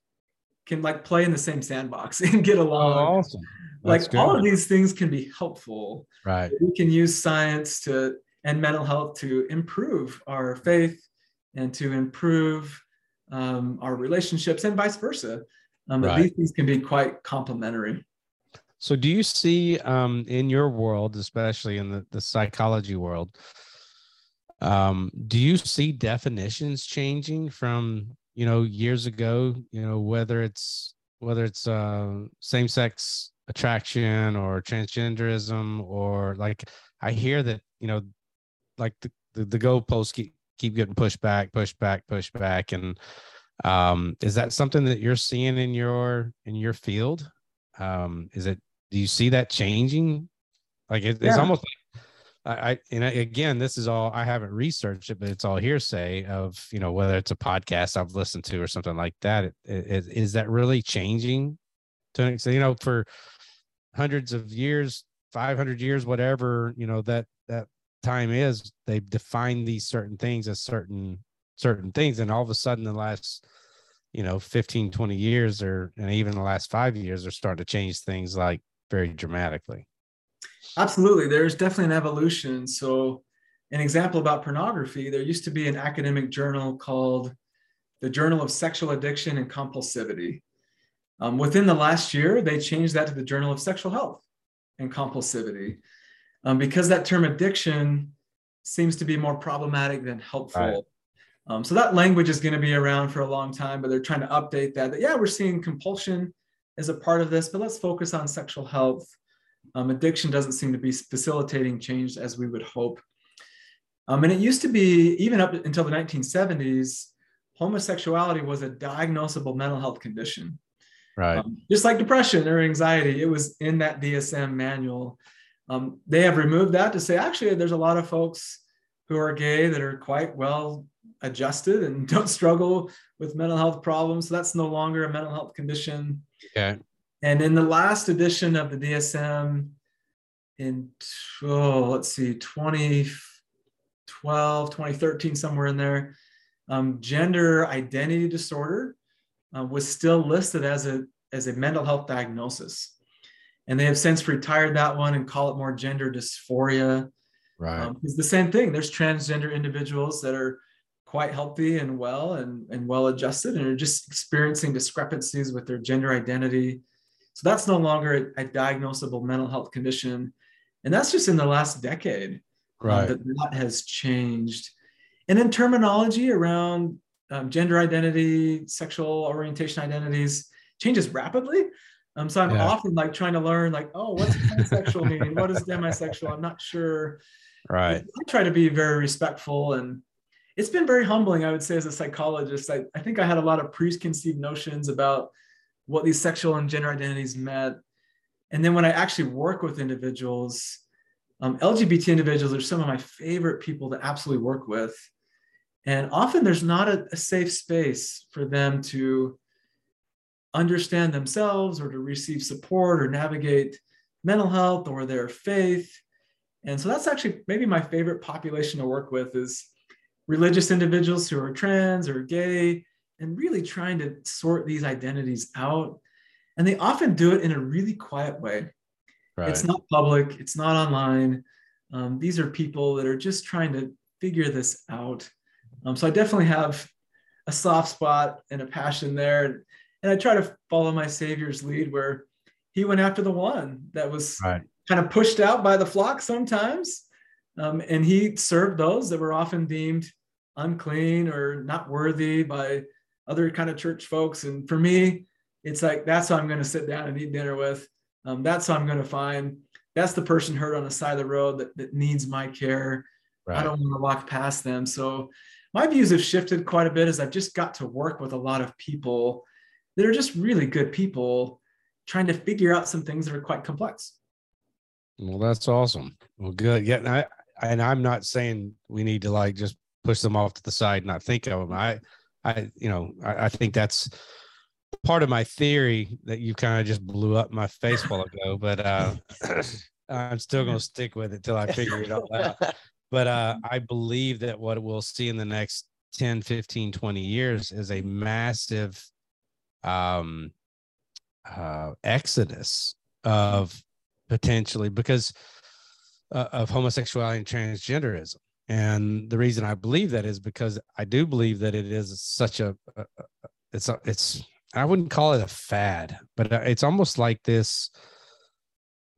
can like play in the same sandbox and get oh, along awesome. Like all of these things can be helpful right. we can use science to and mental health to improve our faith and to improve um, our relationships and vice versa um, Right. these things can be quite complementary So do you see um in your world, especially in the, the psychology world, um, do you see definitions changing from you know years ago, you know, whether it's whether it's uh same sex attraction or transgenderism or like I hear that, you know, like the, the, the goalposts keep keep getting pushed back, pushed back, pushed back. And um is that something that you're seeing in your in your field? Um, is it do you see that changing? Like it, it's almost like I, I and I, again, this is all I haven't researched it, but it's all hearsay of you know whether it's a podcast I've listened to or something like that. It, it, is that really changing? To an extent, you know, for hundreds of years, five hundred years, whatever you know that that time is, they've defined these certain things as certain certain things, and all of a sudden, the last you know 15 20 years or and even the last five years are starting to change things like very dramatically. Absolutely. There's definitely an evolution. So an example about pornography there used to be an academic journal called the journal of sexual addiction and compulsivity um, within the last year they changed that to the journal of sexual health and compulsivity um, because that term addiction seems to be more problematic than helpful Right. um, so that language is going to be around for a long time but they're trying to update that, that yeah we're seeing compulsion as a part of this but let's focus on sexual health um, addiction doesn't seem to be facilitating change as we would hope. Um, and it used to be, even up until the 1970s, homosexuality was a diagnosable mental health condition. Right Um, just like depression or anxiety, it was in that DSM manual. Um, they have removed that to say, actually, there's a lot of folks who are gay that are quite well adjusted and don't struggle with mental health problems. So that's no longer a mental health condition. okay And in the last edition of the DSM in, oh, let's see, 2012, 2013, somewhere in there, um, gender identity disorder uh, was still listed as a, as a mental health diagnosis. And they have since retired that one and call it more gender dysphoria. right Um, it's the same thing. There's transgender individuals that are quite healthy and well and, and well adjusted and are just experiencing discrepancies with their gender identity. So that's no longer a, a diagnosable mental health condition. And that's just in the last decade um, right that that has changed. And then terminology around um, gender identity, sexual orientation identities changes rapidly. Um, so I'm Yeah. often like trying to learn, like, oh, what's pansexual mean? What is demisexual? I'm not sure. right I try to be very respectful and it's been very humbling, I would say, as a psychologist. I, I think I had a lot of preconceived notions about what these sexual and gender identities meant. And then when I actually work with individuals, um, LGBT individuals are some of my favorite people to absolutely work with. And often there's not a, a safe space for them to understand themselves or to receive support or navigate mental health or their faith. And so that's actually maybe my favorite population to work with is religious individuals who are trans or gay and really trying to sort these identities out. And they often do it in a really quiet way. right It's not public, it's not online. Um, these are people that are just trying to figure this out. Um, so I definitely have a soft spot and a passion there. And I try to follow my Savior's lead where he went after the one that was right kind of pushed out by the flock sometimes. Um, and he served those that were often deemed unclean or not worthy by other kind of church folks. And for me, it's like that's who I'm going to sit down and eat dinner with. Um, that's who I'm going to find. That's the person hurt on the side of the road that, that needs my care Right. I don't want to walk past them. So my views have shifted quite a bit as I've just got to work with a lot of people that are just really good people trying to figure out some things that are quite complex. Well, that's awesome. Well, good. Yeah, and I and I'm not saying we need to like just push them off to the side and not think of them. I, I, you know, I, I think that's part of my theory that you kind of just blew up my face while ago. But uh, I'm still going to stick with it till I figure it all out. But uh, I believe that what we'll see in the next 10, 15, 20 years is a massive um, uh, exodus of potentially because uh, of homosexuality and transgenderism. And the reason I believe that is because I do believe that it is such a, a, a it's a, it's I wouldn't call it a fad, but uh, it's almost like this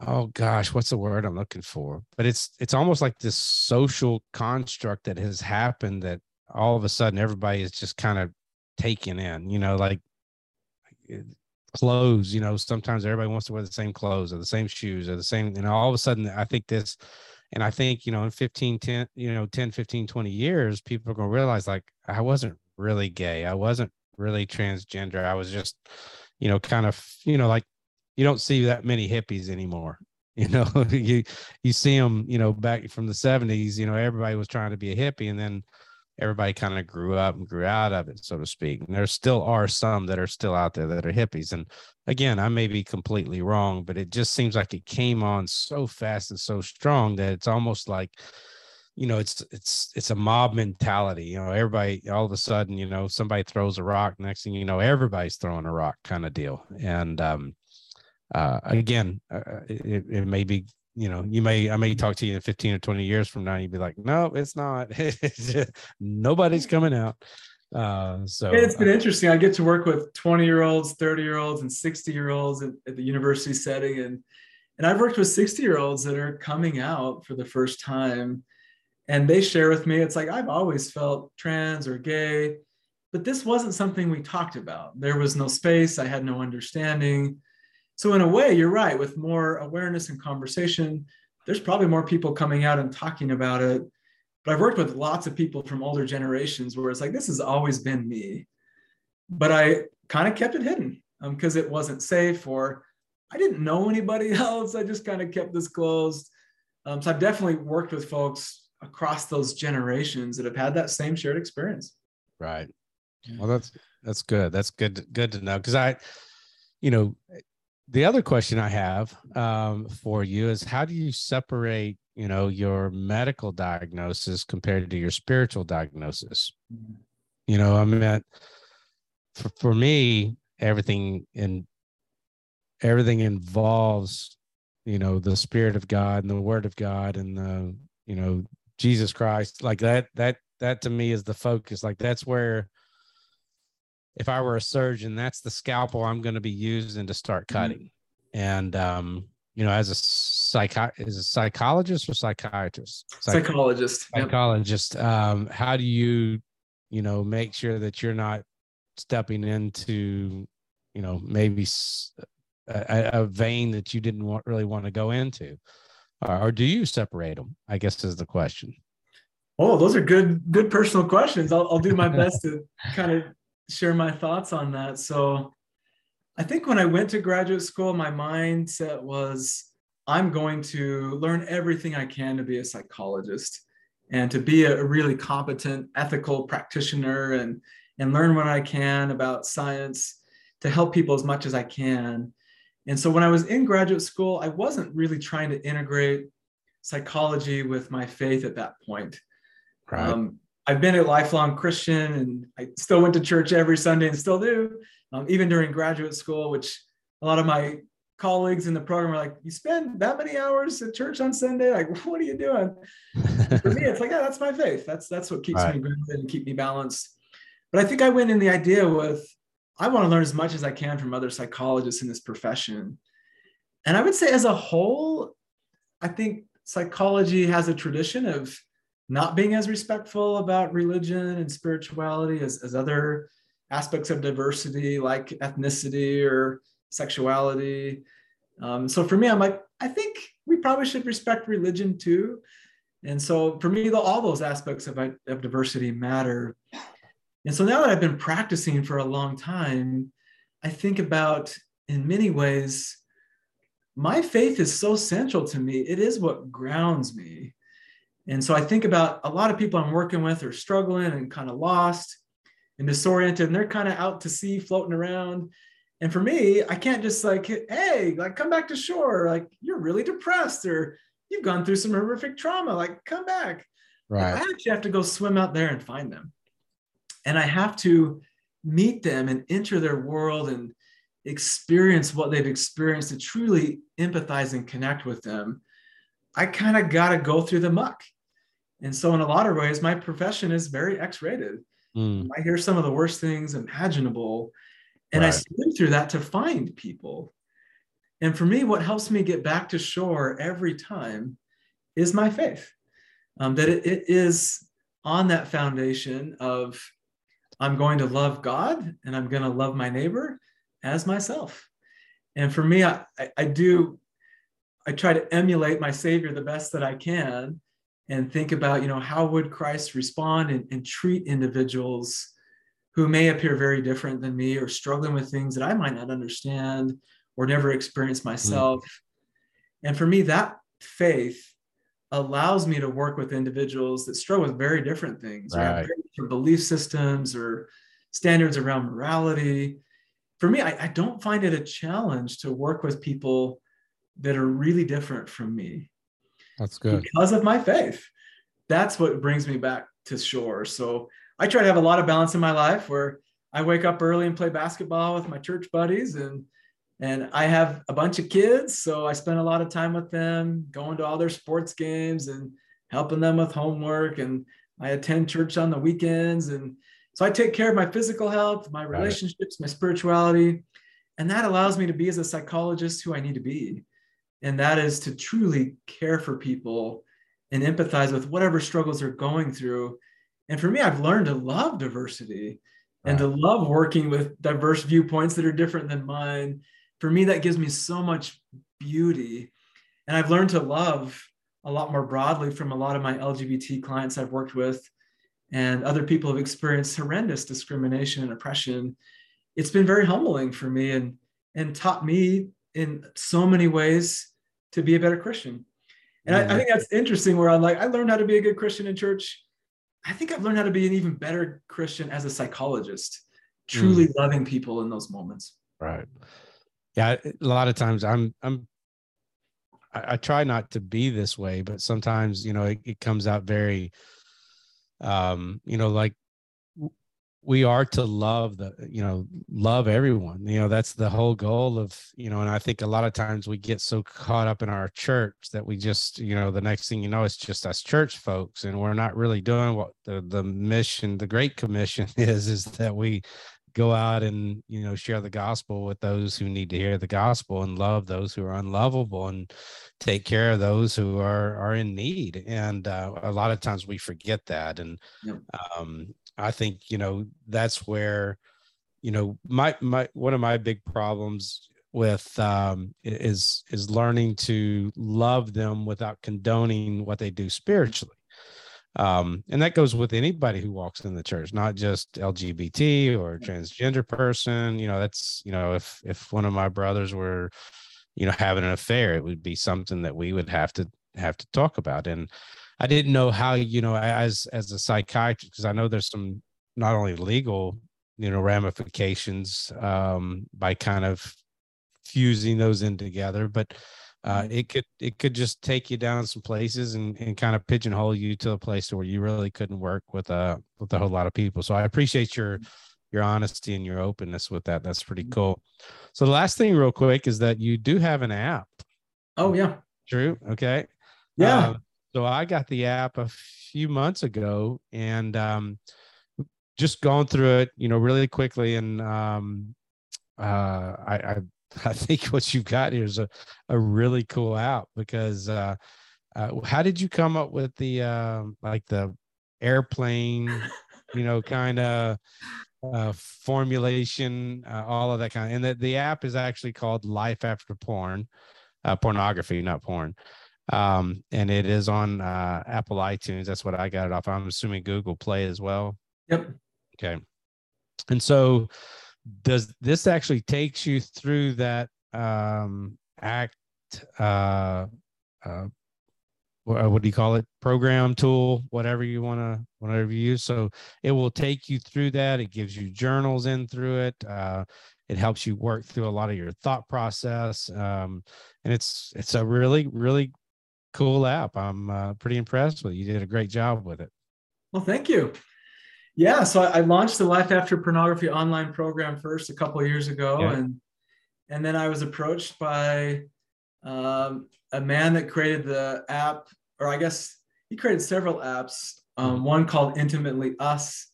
oh gosh, what's the word I'm looking for? But it's it's almost like this social construct that has happened that all of a sudden everybody is just kind of taken in, you know, like eh, clothes, you know, sometimes everybody wants to wear the same clothes or the same shoes or the same, you know, all of a sudden I think this and I think, you know, in 15, 10, you know, 10, 15, 20 years, people are going to realize like I wasn't really gay. I wasn't really transgender. I was just, you know, kind of, you know, like you don't see that many hippies anymore. You know, you you see them, you know, back from the 70s, you know, everybody was trying to be a hippie and then everybody kind of grew up and grew out of it, so to speak. And there still are some that are still out there that are hippies. And again, I may be completely wrong, but it just seems like it came on so fast and so strong that it's almost like, you know, it's it's it's a mob mentality. You know, everybody all of a sudden, you know, somebody throws a rock. Next thing you know, everybody's throwing a rock kind of deal. And um uh, again, uh, uh, it, it may be, you know, you may, I may talk to you in 15 or 20 years from now. You'd be like, no, it's not. Nobody's coming out. Uh, so it's been uh, interesting. I get to work with 20 year olds, 30 year olds, and 60 year olds at, at the university setting. And, and I've worked with 60 year olds that are coming out for the first time. And they share with me, it's like, I've always felt trans or gay, but this wasn't something we talked about. There was no space. I had no understanding so in a way, you're right. With more awareness and conversation, there's probably more people coming out and talking about it. But I've worked with lots of people from older generations where it's like, this has always been me. But I kind of kept it hidden because um, it wasn't safe or I didn't know anybody else. I just kind of kept this closed. Um, so I've definitely worked with folks across those generations that have had that same shared experience. Right. Well, that's that's good. That's good. Good to know because I, you know, the other question I have um, for you is how do you separate, you know, your medical diagnosis compared to your spiritual diagnosis? You know, I mean, for, for me, everything in everything involves, you know, the spirit of God and the word of God and the, you know, Jesus Christ. Like that, that, that to me is the focus. Like that's where if I were a surgeon, that's the scalpel I'm going to be using to start mm-hmm. cutting. Mm-hmm. And um, you know, as a psych is a psychologist or psychiatrist? Psych- psychologist. Psychologist. Yep. Um, how do you, you know, make sure that you're not stepping into, you know, maybe a, a vein that you didn't want really want to go into, or, or do you separate them? I guess is the question. Oh, those are good, good personal questions. I'll, I'll do my best to kind of share my thoughts on that. So I think when I went to graduate school, my mindset was I'm going to learn everything I can to be a psychologist and to be a really competent ethical practitioner and and learn what I can about science to help people as much as I can. And so when I was in graduate school, I wasn't really trying to integrate psychology with my faith at that point. Right. Um, I've been a lifelong Christian and I still went to church every Sunday and still do, um, even during graduate school, which a lot of my colleagues in the program are like, you spend that many hours at church on Sunday? Like, what are you doing? For me, it's like, yeah, that's my faith. That's that's what keeps right. me grounded and keep me balanced. But I think I went in the idea with, I want to learn as much as I can from other psychologists in this profession. And I would say as a whole, I think psychology has a tradition of not being as respectful about religion and spirituality as, as other aspects of diversity like ethnicity or sexuality. Um, so for me, I'm like, I think we probably should respect religion too. And so for me, all those aspects of, of diversity matter. And so now that I've been practicing for a long time, I think about in many ways, my faith is so central to me. It is what grounds me. And so I think about a lot of people I'm working with are struggling and kind of lost and disoriented, and they're kind of out to sea floating around. And for me, I can't just like, hey, like come back to shore. Like you're really depressed or you've gone through some horrific trauma. Like come back. Right. I actually have to go swim out there and find them. And I have to meet them and enter their world and experience what they've experienced to truly empathize and connect with them. I kind of got to go through the muck. And so, in a lot of ways, my profession is very X rated. Mm. I hear some of the worst things imaginable. And right. I swim through that to find people. And for me, what helps me get back to shore every time is my faith. Um, that it, it is on that foundation of I'm going to love God and I'm going to love my neighbor as myself. And for me, I, I, I do, I try to emulate my Savior the best that I can and think about, you know, how would Christ respond and, and treat individuals who may appear very different than me or struggling with things that I might not understand or never experience myself. Mm. And for me, that faith allows me to work with individuals that struggle with very different things, right. different belief systems or standards around morality. For me, I, I don't find it a challenge to work with people that are really different from me. That's good. Because of my faith. That's what brings me back to shore. So I try to have a lot of balance in my life where I wake up early and play basketball with my church buddies and and I have a bunch of kids, so I spend a lot of time with them, going to all their sports games and helping them with homework. And I attend church on the weekends. And so I take care of my physical health, my relationships, my spirituality. And that allows me to be as a psychologist who I need to be and that is to truly care for people and empathize with whatever struggles they're going through. And for me, I've learned to love diversity and to love working with diverse viewpoints that are different than mine. For me, that gives me so much beauty. And I've learned to love a lot more broadly from a lot of my LGBT clients I've worked with and other people have experienced horrendous discrimination and oppression. It's been very humbling for me and, and taught me in so many ways to be a better Christian. And I, I, think that's interesting where I'm like, I learned how to be a good Christian in church. I think I've learned how to be an even better Christian as a psychologist, truly mm. loving people in those moments. Right. Yeah. A lot of times I'm, I'm, I, I try not to be this way, but sometimes, you know, it, it comes out very, um, you know, like we are to love the you know love everyone you know that's the whole goal of you know and i think a lot of times we get so caught up in our church that we just you know the next thing you know it's just us church folks and we're not really doing what the the mission the great commission is is that we go out and you know share the gospel with those who need to hear the gospel and love those who are unlovable and take care of those who are are in need and uh, a lot of times we forget that and yep. um, I think you know that's where you know my my one of my big problems with um, is is learning to love them without condoning what they do spiritually. Um, and that goes with anybody who walks in the church not just lgbt or transgender person. You know that's you know if if one of my brothers were you know having an affair it would be something that we would have to have to talk about. And I didn't know how you know as as a psychiatrist because I know there's some not only legal you know ramifications um, by kind of fusing those in together, but uh, mm-hmm. it could it could just take you down some places and, and kind of pigeonhole you to a place where you really couldn't work with a with a whole lot of people. So I appreciate your your honesty and your openness with that. That's pretty mm-hmm. cool. So the last thing, real quick, is that you do have an app. Oh yeah, true. Okay. Yeah. Um, so I got the app a few months ago and um, just going through it, you know, really quickly. And um, uh, I, I, I think what you've got here is a, a really cool app because uh, uh, how did you come up with the uh, like the airplane, you know, kind of uh, formulation, uh, all of that kind of, and the, the app is actually called Life After Porn, uh, pornography, not porn. Um, and it is on uh, Apple iTunes. That's what I got it off. I'm assuming Google Play as well. Yep. Okay. And so, does this actually takes you through that um, act? Uh, uh, what, what do you call it? Program tool, whatever you want to, whatever you use. So it will take you through that. It gives you journals in through it. Uh, it helps you work through a lot of your thought process, um, and it's it's a really really cool app. I'm uh, pretty impressed with it. You did a great job with it. Well, thank you. Yeah, so I, launched the Life After Pornography online program first a couple of years ago, Yeah. and and then I was approached by um, a man that created the app, or I guess he created several apps. Um, one called Intimately Us,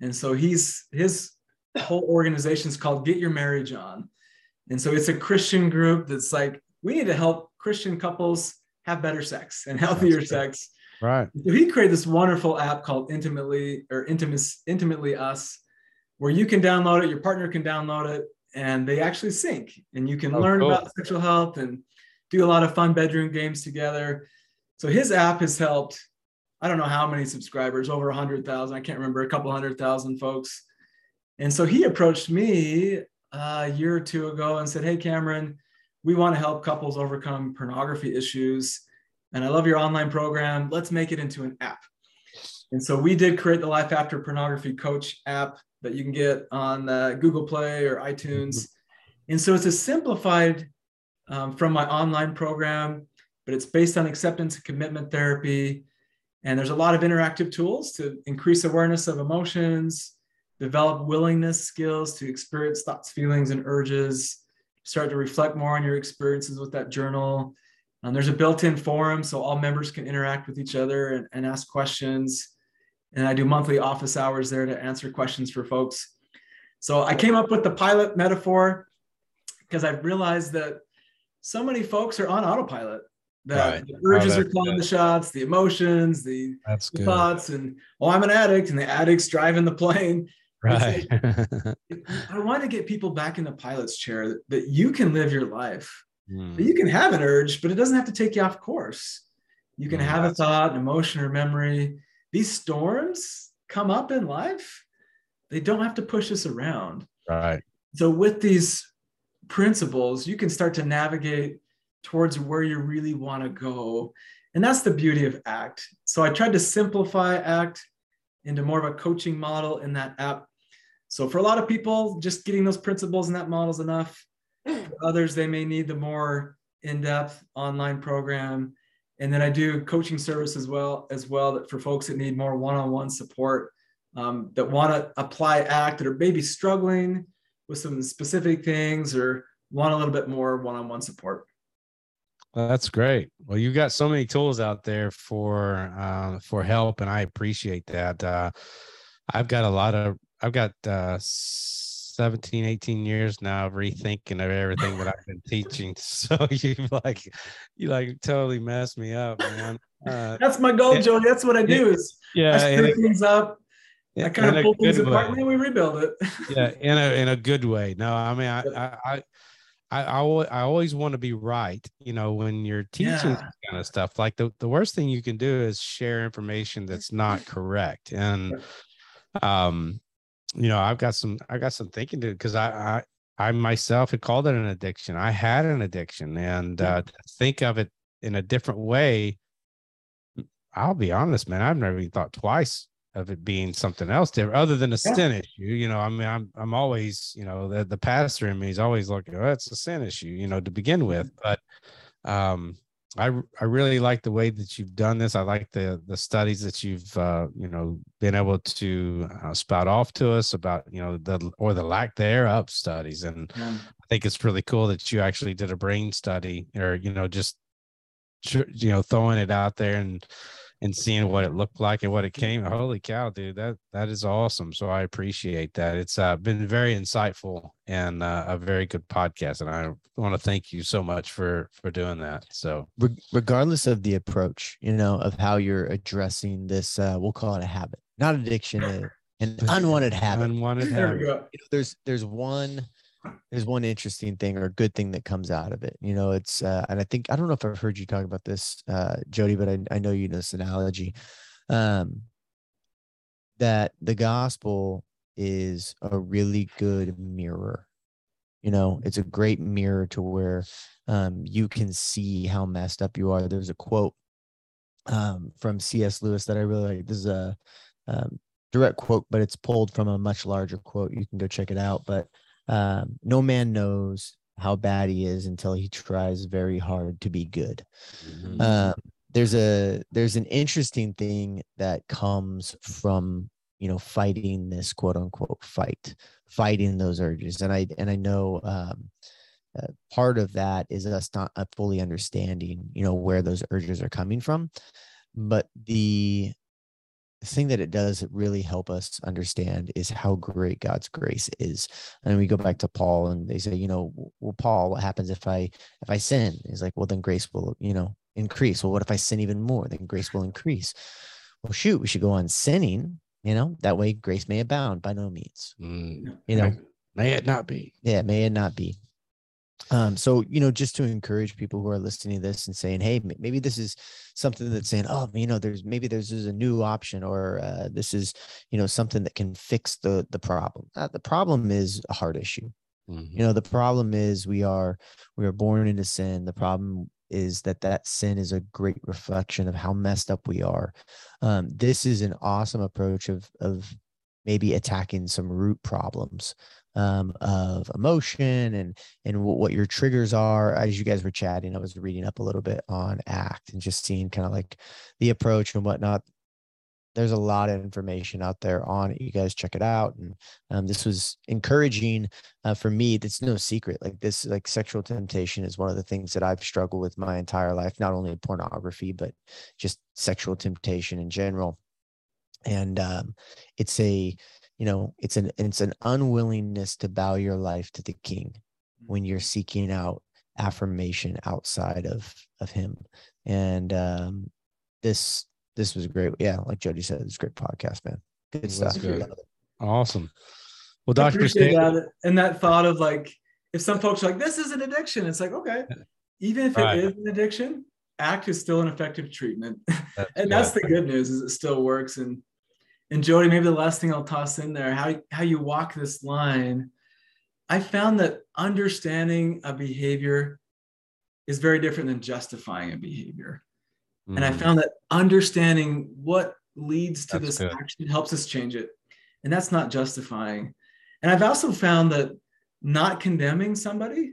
and so he's his whole organization is called Get Your Marriage On, and so it's a Christian group that's like we need to help Christian couples have better sex and healthier sex. Right. So he created this wonderful app called Intimately or Intimus, Intimately Us, where you can download it, your partner can download it, and they actually sync. And you can Oh, learn cool. about sexual health and do a lot of fun bedroom games together. So his app has helped, I don't know how many subscribers, over 100,000. I can't remember, a couple hundred thousand folks. And so he approached me uh, a year or two ago and said, Hey, Cameron, we want to help couples overcome pornography issues and I love your online program. Let's make it into an app. And so we did create the Life After Pornography Coach app that you can get on uh, Google Play or iTunes. And so it's a simplified um, from my online program, but it's based on acceptance and commitment therapy. And there's a lot of interactive tools to increase awareness of emotions, develop willingness skills to experience thoughts, feelings, and urges, start to reflect more on your experiences with that journal. Um, there's a built-in forum, so all members can interact with each other and, and ask questions. And I do monthly office hours there to answer questions for folks. So I came up with the pilot metaphor because I realized that so many folks are on autopilot. That Right. the urges Oh, are calling good. the shots, the emotions, the, the thoughts, and oh, I'm an addict, and the addict's driving the plane. Right. I want to get people back in the pilot's chair that, that you can live your life Hmm. you can have an urge, but it doesn't have to take you off course. You can Mm, have a thought, an emotion, or memory. These storms come up in life, they don't have to push us around. right. So, with these principles, you can start to navigate towards where you really want to go. And that's the beauty of ACT. So, I tried to simplify ACT into more of a coaching model in that app. So, for a lot of people, just getting those principles and that model is enough. For others, they may need the more in-depth online program. And then I do coaching service as well, as well that for folks that need more one-on-one support, um, that want to apply ACT, that are maybe struggling with some specific things or want a little bit more one-on-one support. Well, that's great. Well, you've got so many tools out there for uh, for help, and I appreciate that. Uh, I've got a lot of I've got uh, 17, 18 years now of rethinking of everything that I've been teaching. So you like you like totally messed me up, man. Uh, That's my goal, Yeah. Jody. That's what I do is yeah, I a- things up, I kind of pull things apart, and then we rebuild it. yeah in a in a good way no i mean i i i I, I, I always want to be right, you know, when you're teaching Yeah. kind of stuff. Like the, the worst thing you can do is share information that's not correct. And um, you know, I've got some I got some thinking to because I, I I myself had called it an addiction. I had an addiction, and Yeah. uh, think of it in a different way. I'll be honest, man. I've never even thought twice of it being something else different other than a Yeah. sin issue. You know, I mean, I'm I'm always, you know, the, the pastor in me is always looking, oh, it's a sin issue, you know, to begin with. But um I I really like the way that you've done this. I like the the studies that you've uh, you know been able to uh, spout off to us about you know the or the lack thereof studies, and Um, I think it's really cool that you actually did a brain study or you know just you know throwing it out there and and seeing what it looked like and what it came. Holy cow dude that that is awesome. So i appreciate that. It's uh, been very insightful and uh, a very good podcast and i want to thank you so much for for doing that so. Reg- regardless of the approach, you know, of how you're addressing this, uh, we'll call it a habit, not addiction, uh, an unwanted habit. unwanted there we go. You know, there's there's one there's one interesting thing or good thing that comes out of it. You know, it's uh, and I think I don't know if I've heard you talk about this, uh, Jody, but I, I know you know this analogy. Um, that the gospel is a really good mirror. You know, it's a great mirror to where um, you can see how messed up you are. There's a quote um, from C.S. Lewis that I really like. This is a um, direct quote, but it's pulled from a much larger quote. You can go check it out. But um, no man knows how bad he is until he tries very hard to be good. Mm-hmm. Um, there's a there's an interesting thing that comes from you know fighting this quote unquote fight fighting those urges and i and i know um, uh, part of that is us not uh, fully understanding you know where those urges are coming from but the thing that it does really help us understand is how great God's grace is. And we go back to Paul and they say, you know, well, Paul, what happens if I if I sin? He's like, well, then grace will, you know, increase. Well, what if I sin even more? Then grace will increase. Well, shoot, we should go on sinning, you know, that way grace may abound by no means. Mm, you know, may it not be. Yeah, may it not be. Um, so you know, just to encourage people who are listening to this and saying, "Hey, maybe this is something that's saying, oh, you know, there's maybe there's, there's a new option, or uh, this is, you know, something that can fix the the problem." Uh, the problem is a heart issue. Mm-hmm. You know, the problem is we are we are born into sin. The problem is that that sin is a great reflection of how messed up we are. Um, this is an awesome approach of of maybe attacking some root problems um, of emotion and and what your triggers are. As you guys were chatting, I was reading up a little bit on ACT and just seeing kind of like the approach and whatnot there's a lot of information out there on it. You guys check it out. And um, this was encouraging uh, for me. That's no secret. Like this, like sexual temptation is one of the things that I've struggled with my entire life, not only pornography, but just sexual temptation in general. And um, it's a, you know, it's an, it's an unwillingness to bow your life to the king when you're mm-hmm. seeking out affirmation outside of, of him. And um, this, this was great. Yeah, like Jody said, it's a great podcast, man. Good stuff. Good. Awesome. Well, Doctor that and that thought of like, if some folks are like, this is an addiction, it's like, okay, even if it right. is an addiction, ACT is still an effective treatment, that's and that's the good news is it still works. And and Jody, maybe the last thing I'll toss in there, how how you walk this line. I found that understanding a behavior is very different than justifying a behavior. Mm. And I mm. found that understanding what leads to that's this good. action helps us change it. And that's not justifying. And I've also found that not condemning somebody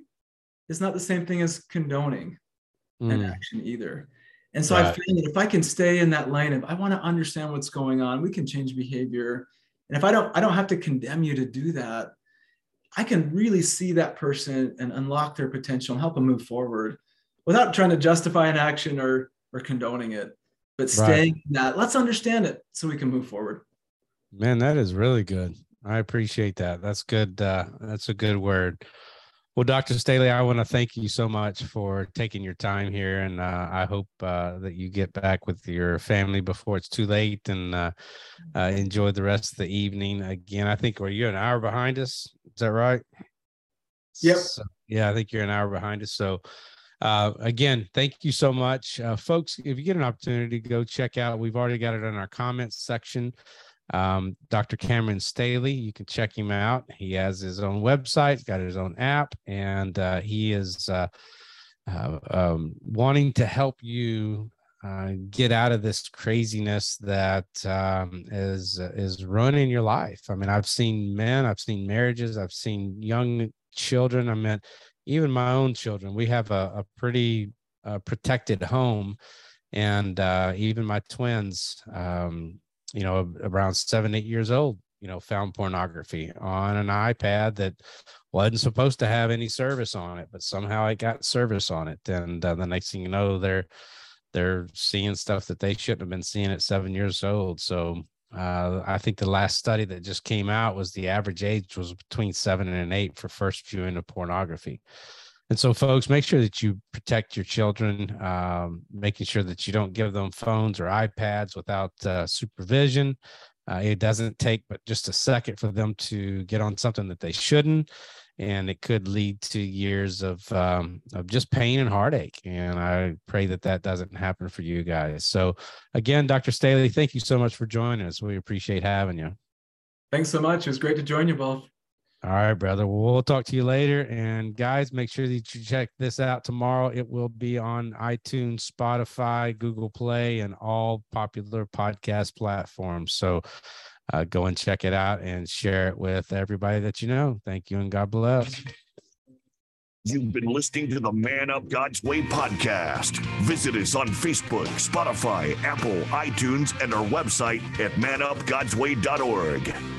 is not the same thing as condoning mm. an action either. And so right. I find that if I can stay in that lane of I want to understand what's going on, we can change behavior. And if I don't, I don't have to condemn you to do that. I can really see that person and unlock their potential and help them move forward without trying to justify an action or or condoning it, but staying right. in that. Let's understand it so we can move forward. Man, that is really good. I appreciate that. That's good. Uh, that's a good word. Well, Dr. Staley, I want to thank you so much for taking your time here, and uh, I hope uh, that you get back with your family before it's too late, and uh, uh enjoy the rest of the evening. Again, I think are you an hour behind us? Is that right? Yep. So, yeah, I think you're an hour behind us. So uh, again, thank you so much, uh, folks. If you get an opportunity, go check out. We've already got it in our comments section. Um, Dr. Cameron Staley, you can check him out. He has his own website, got his own app, and uh, he is uh, uh, um, wanting to help you uh, get out of this craziness that um, is is running your life. I mean, I've seen men, I've seen marriages, I've seen young children. I mean, even my own children, we have a, a pretty uh, protected home. And uh, even my twins, um, you know, around seven, eight years old, you know, found pornography on an iPad that wasn't supposed to have any service on it, but somehow it got service on it. And uh, the next thing you know, they're they're seeing stuff that they shouldn't have been seeing at seven years old. So uh, I think the last study that just came out was the average age was between seven and eight for first viewing of pornography. And so, folks, make sure that you protect your children, um, making sure that you don't give them phones or iPads without uh, supervision. Uh, it doesn't take but just a second for them to get on something that they shouldn't. and it could lead to years of um, of just pain and heartache. And I pray that that doesn't happen for you guys. So, again, Dr. Staley, thank you so much for joining us. We appreciate having you. Thanks so much. It was great to join you both. All right, brother. Well, we'll talk to you later. And guys, make sure that you check this out tomorrow. It will be on iTunes, Spotify, Google Play, and all popular podcast platforms. So uh, go and check it out and share it with everybody that you know. Thank you and God bless. You've been listening to the Man Up God's Way podcast. Visit us on Facebook, Spotify, Apple, iTunes, and our website at manupgodsway.org.